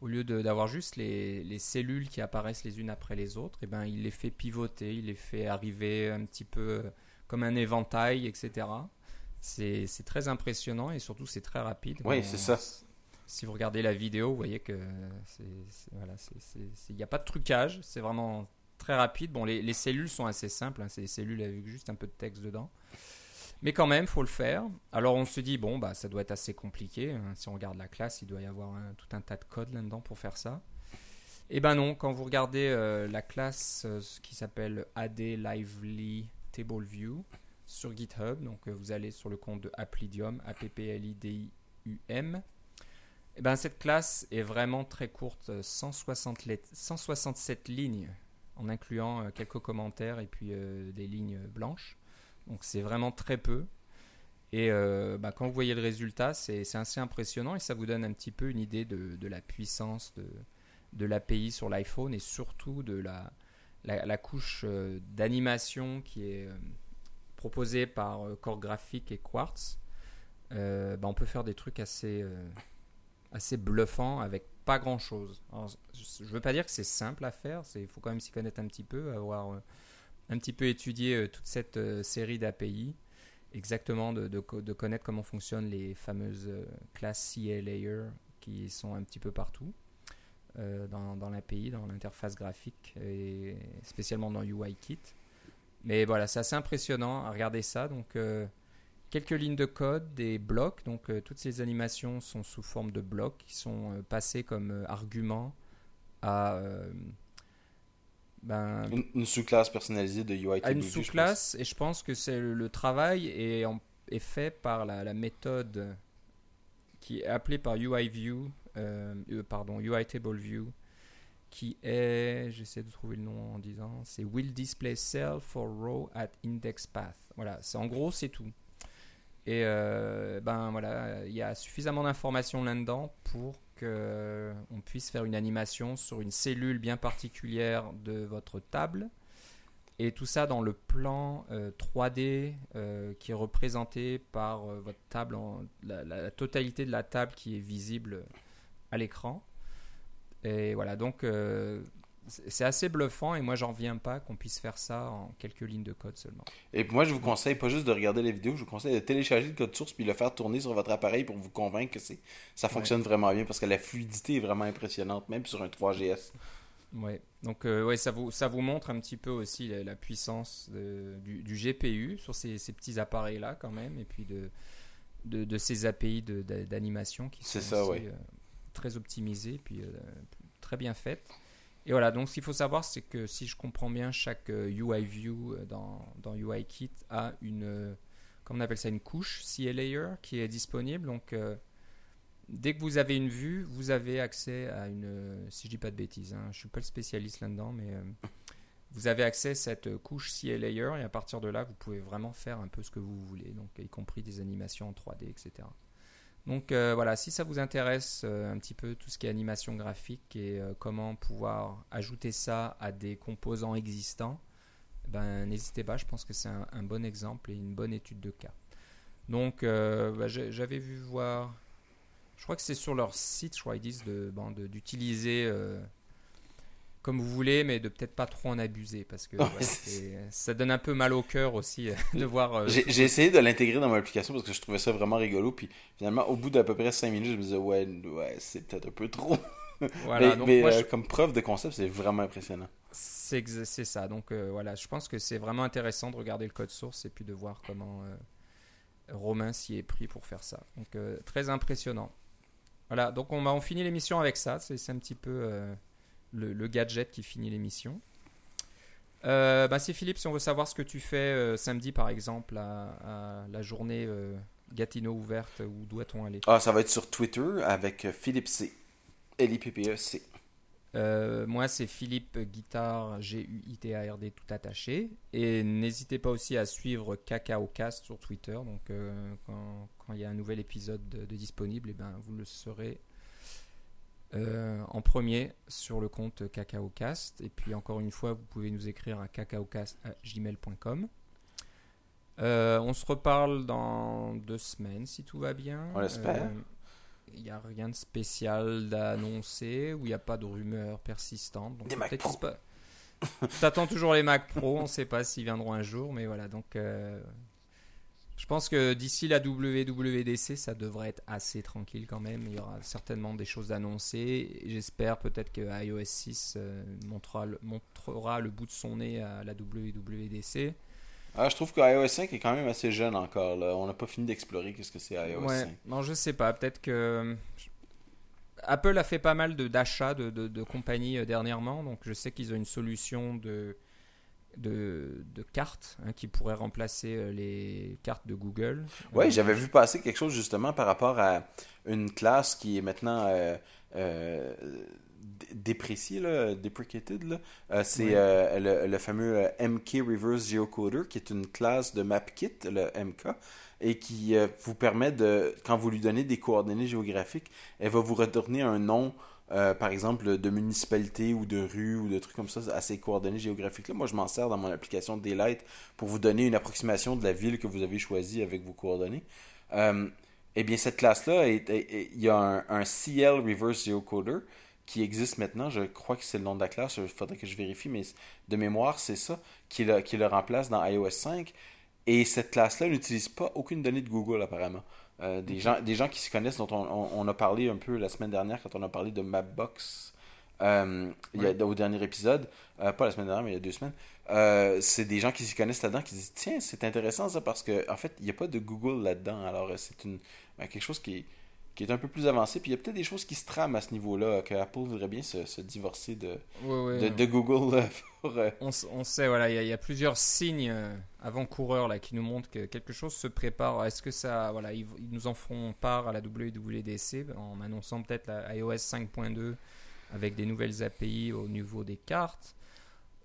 au lieu d'avoir juste les, les, cellules qui apparaissent les unes après les autres, et eh ben, il les fait pivoter, il les fait arriver un petit peu comme un éventail, etc. C'est très impressionnant et surtout c'est très rapide. Oui, c'est ça. Si vous regardez la vidéo, vous voyez que il voilà, n'y a pas de trucage, c'est vraiment très rapide. Bon, les, cellules sont assez simples, hein, c'est des cellules avec juste un peu de texte dedans. Mais quand même, faut le faire. Alors on se dit, bon, bah, ça doit être assez compliqué. Hein. Si on regarde la classe, il doit y avoir tout un tas de code là-dedans pour faire ça. Eh ben non, quand vous regardez euh, la classe euh, qui s'appelle AD Lively Table View sur GitHub, donc euh, vous allez sur le compte de Applidium, a p p l i d i u m eh ben, cette classe est vraiment très courte, 160 167 lignes en incluant euh, quelques commentaires et puis euh, des lignes blanches. Donc c'est vraiment très peu. Et euh, bah, quand vous voyez le résultat, c'est assez impressionnant et ça vous donne un petit peu une idée de, la puissance de, l'API sur l'iPhone et surtout de la, la, couche d'animation qui est proposée par Core Graphic et Quartz. Bah, on peut faire des trucs assez, assez bluffants avec pas grand chose. je veux pas dire que c'est simple à faire, il faut quand même s'y connaître un petit peu, avoir euh, un petit peu étudié euh, toute cette euh, série d'API, exactement de, de, connaître comment fonctionnent les fameuses classes CA layer qui sont un petit peu partout dans, dans l'API, dans l'interface graphique et spécialement dans UIKit. Mais voilà, c'est assez impressionnant à regarder ça. Donc, quelques lignes de code, des blocs. Donc euh, toutes ces animations sont sous forme de blocs qui sont euh, passés comme euh, arguments à ben, une, sous-classe personnalisée de UI. À une sous-classe et je pense que c'est le, travail est, est, fait par la, méthode qui est appelée par UIView, pardon UI Table View qui est, j'essaie de trouver le nom en disant, c'est Will Display Cell for Row at Index Path. Voilà, en gros c'est tout. Et euh, ben voilà, il y a suffisamment d'informations là-dedans pour qu'on euh, puisse faire une animation sur une cellule bien particulière de votre table. Et tout ça dans le plan 3D euh, qui est représenté par votre table, la, la, totalité de la table qui est visible à l'écran. Et voilà, donc c'est assez bluffant et moi j'en reviens pas qu'on puisse faire ça en quelques lignes de code seulement. Et moi je vous conseille pas juste de regarder les vidéos, je vous conseille de télécharger le code source puis le faire tourner sur votre appareil pour vous convaincre que ça fonctionne vraiment bien parce que la fluidité est vraiment impressionnante même sur un 3GS. Ouais, donc euh, ouais, ça vous, ça vous montre un petit peu aussi la, puissance du, GPU sur ces, petits appareils là quand même et puis de, de, ces API d'animation qui sont aussi, euh, très optimisées puis euh, très bien faites. Et voilà, donc ce qu'il faut savoir, c'est que si je comprends bien, chaque UI euh, view euh, dans, dans UIKit a une, euh, on appelle ça, une couche CA layer qui est disponible. Donc dès que vous avez une vue, vous avez accès à une, si je dis pas de bêtises, hein, je suis pas le spécialiste là-dedans, mais vous avez accès à cette couche CA layer et à partir de là, vous pouvez vraiment faire un peu ce que vous voulez, donc y compris des animations en 3D, etc. Donc euh, voilà, si ça vous intéresse euh, un petit peu tout ce qui est animation graphique et euh, comment pouvoir ajouter ça à des composants existants, ben n'hésitez pas, je pense que c'est un, bon exemple et une bonne étude de cas. Donc bah, j'avais vu voir, je crois que c'est sur leur site, je crois ils disent d'utiliser comme vous voulez, mais de peut-être pas trop en abuser parce que Ouais, ça donne un peu mal au cœur aussi euh, de voir. euh, J'ai essayé de l'intégrer dans mon application parce que je trouvais ça vraiment rigolo. Puis finalement, au bout d'à peu près 5 minutes, je me disais, ouais, ouais c'est peut-être un peu trop. voilà, mais donc mais, moi, euh, je- comme preuve de concept, c'est vraiment impressionnant. C'est ça. Donc euh, voilà, je pense que c'est vraiment intéressant de regarder le code source et puis de voir comment Romain s'y est pris pour faire ça. Donc très impressionnant. Voilà, donc on, on finit l'émission avec ça. C'est un petit peu le, le gadget qui finit l'émission. Euh, bah, c'est Philippe, si on veut savoir ce que tu fais euh, samedi par exemple à, à la journée euh, Gatineau ouverte, où doit-on aller? Ah, ça va être sur Twitter avec euh, Philippe C. L-I-P-P-E-C. Euh, moi, c'est Philippe Guitare, G-U-I-T-A-R-D, tout attaché. Et n'hésitez pas aussi à suivre CacaoCast sur Twitter. Donc, quand, quand il y a un nouvel épisode de, de disponible, eh ben, vous le saurez euh, en premier sur le compte CacaoCast. Et puis, encore une fois, vous pouvez nous écrire à cacaocast.gmail.com. Euh, on se reparle dans deux semaines si tout va bien. On l'espère. Euh, Il n'y a rien de spécial d'annoncer ou il n'y a pas de rumeurs persistantes. Donc Des Mac Pro. T'attends toujours les Mac Pro, on ne sait pas s'ils viendront un jour, mais voilà. Donc, euh, je pense que d'ici la WWDC, ça devrait être assez tranquille quand même. Il y aura certainement des choses annoncées. J'espère peut-être que iOS 6 euh, montrera, le, montrera le bout de son nez à la WWDC. Ah, je trouve que iOS 5 est quand même assez jeune encore. Là. On n'a pas fini d'explorer qu'est-ce que c'est iOS Ouais, 5. non, je sais pas. Peut-être que Apple a fait pas mal d'achats de, de, de compagnies euh, dernièrement, donc je sais qu'ils ont une solution de de, de cartes hein, qui pourrait remplacer euh, les cartes de Google. Ouais, Euh, j'avais vu passer quelque chose justement par rapport à une classe qui est maintenant euh, dé- dépréciée, là, deprecated. Là. Euh, c'est euh, le, le fameux MK Reverse Geocoder, qui est une classe de MapKit, le MK, et qui euh, vous permet de, quand vous lui donnez des coordonnées géographiques, elle va vous retourner un nom. Euh, par exemple, de municipalité ou de rue ou de trucs comme ça à ces coordonnées géographiques-là. Moi, je m'en sers dans mon application Daylight pour vous donner une approximation de la ville que vous avez choisie avec vos coordonnées. Euh, eh bien, cette classe-là, il y a un, un CL Reverse Geocoder qui existe maintenant. Je crois que c'est le nom de la classe. Il faudrait que je vérifie, mais de mémoire, c'est ça qui le, qui le remplace dans iOS 5. Et cette classe-là n'utilise pas aucune donnée de Google, apparemment. Euh, des, gens, des gens qui se connaissent, dont on, on- on a parlé un peu la semaine dernière quand on a parlé de Mapbox euh, il y a, Ouais. au dernier épisode, euh, pas la semaine dernière, mais il y a deux semaines. C'est des gens qui s'y connaissent là-dedans qui disent Tiens, c'est intéressant ça parce que en fait, il n'y a pas de Google là-dedans. Alors, c'est une ben, quelque chose qui est, qui est un peu plus avancé. Puis il y a peut-être des choses qui se trament à ce niveau-là, que Apple voudrait bien se, se divorcer de, ouais, ouais, de, de Google euh, pour. euh, On, sait, voilà, il y, a- il y a plusieurs signes euh, avant-coureurs là qui nous montrent que quelque chose se prépare. Est-ce que ça, voilà, ils, ils nous en feront part à la WWDC en annonçant peut-être la iOS 5.2 avec des nouvelles API au niveau des cartes?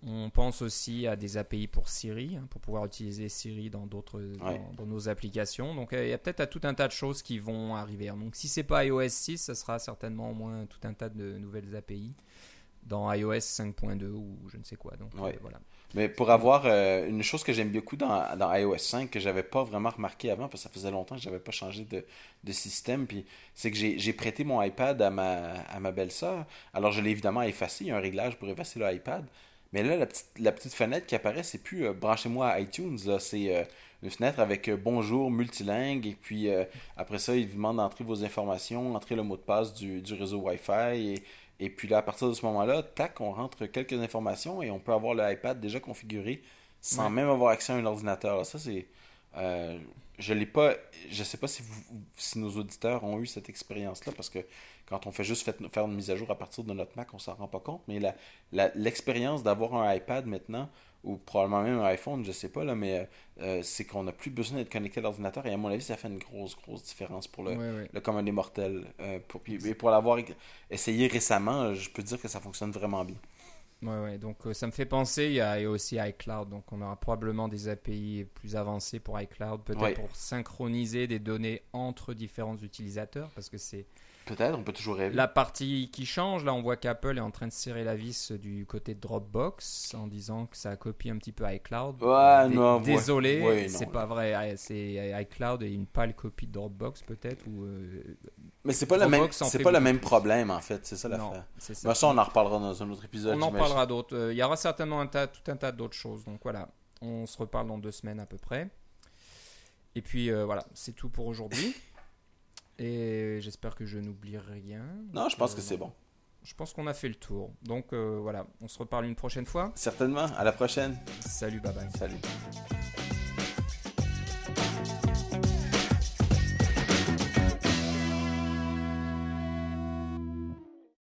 On pense aussi à des API pour Siri, hein, pour pouvoir utiliser Siri dans d'autres Ouais. dans, dans nos applications. Donc euh, il y a peut-être à tout un tas de choses qui vont arriver. Donc si c'est pas iOS 6, ça sera certainement au moins tout un tas de nouvelles API dans iOS 5.2 ou je ne sais quoi. Donc Ouais. euh, voilà. Mais pour avoir euh, une chose que j'aime beaucoup dans, dans iOS 5 que j'avais pas vraiment remarqué avant parce que ça faisait longtemps que j'avais pas changé de, de système puis c'est que j'ai j'ai prêté mon iPad à ma, à ma belle-sœur. Alors je l'ai évidemment effacé, il y a un réglage pour effacer le iPad. Mais là la petite, la petite fenêtre qui apparaît, c'est plus euh, branchez-moi à iTunes c'est euh, une fenêtre avec euh, bonjour multilingue et puis après ça, il vous demande d'entrer vos informations, entrer le mot de passe du, du réseau Wi-Fi et et puis là, à partir de ce moment-là, tac, on rentre quelques informations et on peut avoir le iPad déjà configuré sans Ouais. même avoir accès à un ordinateur. Ça, c'est. Euh, je l'ai pas. Je sais pas si, vous, si nos auditeurs ont eu cette expérience-là parce que quand on fait juste fait- faire une mise à jour à partir de notre Mac, on s'en rend pas compte. Mais la- la- l'expérience d'avoir un iPad maintenant, ou probablement même un iPhone, je sais pas, là, mais euh, euh, c'est qu'on n'a plus besoin d'être connecté à l'ordinateur et à mon avis, ça fait une grosse, grosse différence pour le, Ouais, ouais. le commun des mortels. Euh, pour, et pour l'avoir essayé récemment, je peux dire que ça fonctionne vraiment bien. Ouais, ouais, donc euh, ça me fait penser, il y, a, il y a aussi iCloud, donc on aura probablement des API plus avancées pour iCloud, peut-être Ouais. pour synchroniser des données entre différents utilisateurs, parce que c'est Peut-être, on peut toujours rêver. la partie qui change. Là, on voit qu'Apple est en train de serrer la vis du côté de Dropbox en disant que ça copie un petit peu iCloud. Ouais, Dé- non, ouais. Désolé, Ouais, c'est pas vrai. C'est iCloud et une pâle copie de Dropbox peut-être ou euh, Mais c'est pas le même, c'est pas le même problème en fait, c'est ça l'affaire. ça. Mais ça, on en reparlera dans un autre épisode. On en parlera d'autres. Euh, Il y aura certainement un tas, tout un tas d'autres choses. Donc voilà, on se reparle dans deux semaines à peu près. Et puis euh, voilà, c'est tout pour aujourd'hui. Et j'espère que je n'oublie rien. Non, je pense Euh, que c'est bon. Je pense qu'on a fait le tour. Donc euh, voilà, on se reparle une prochaine fois. Certainement. À la prochaine. Salut, bye bye. Salut.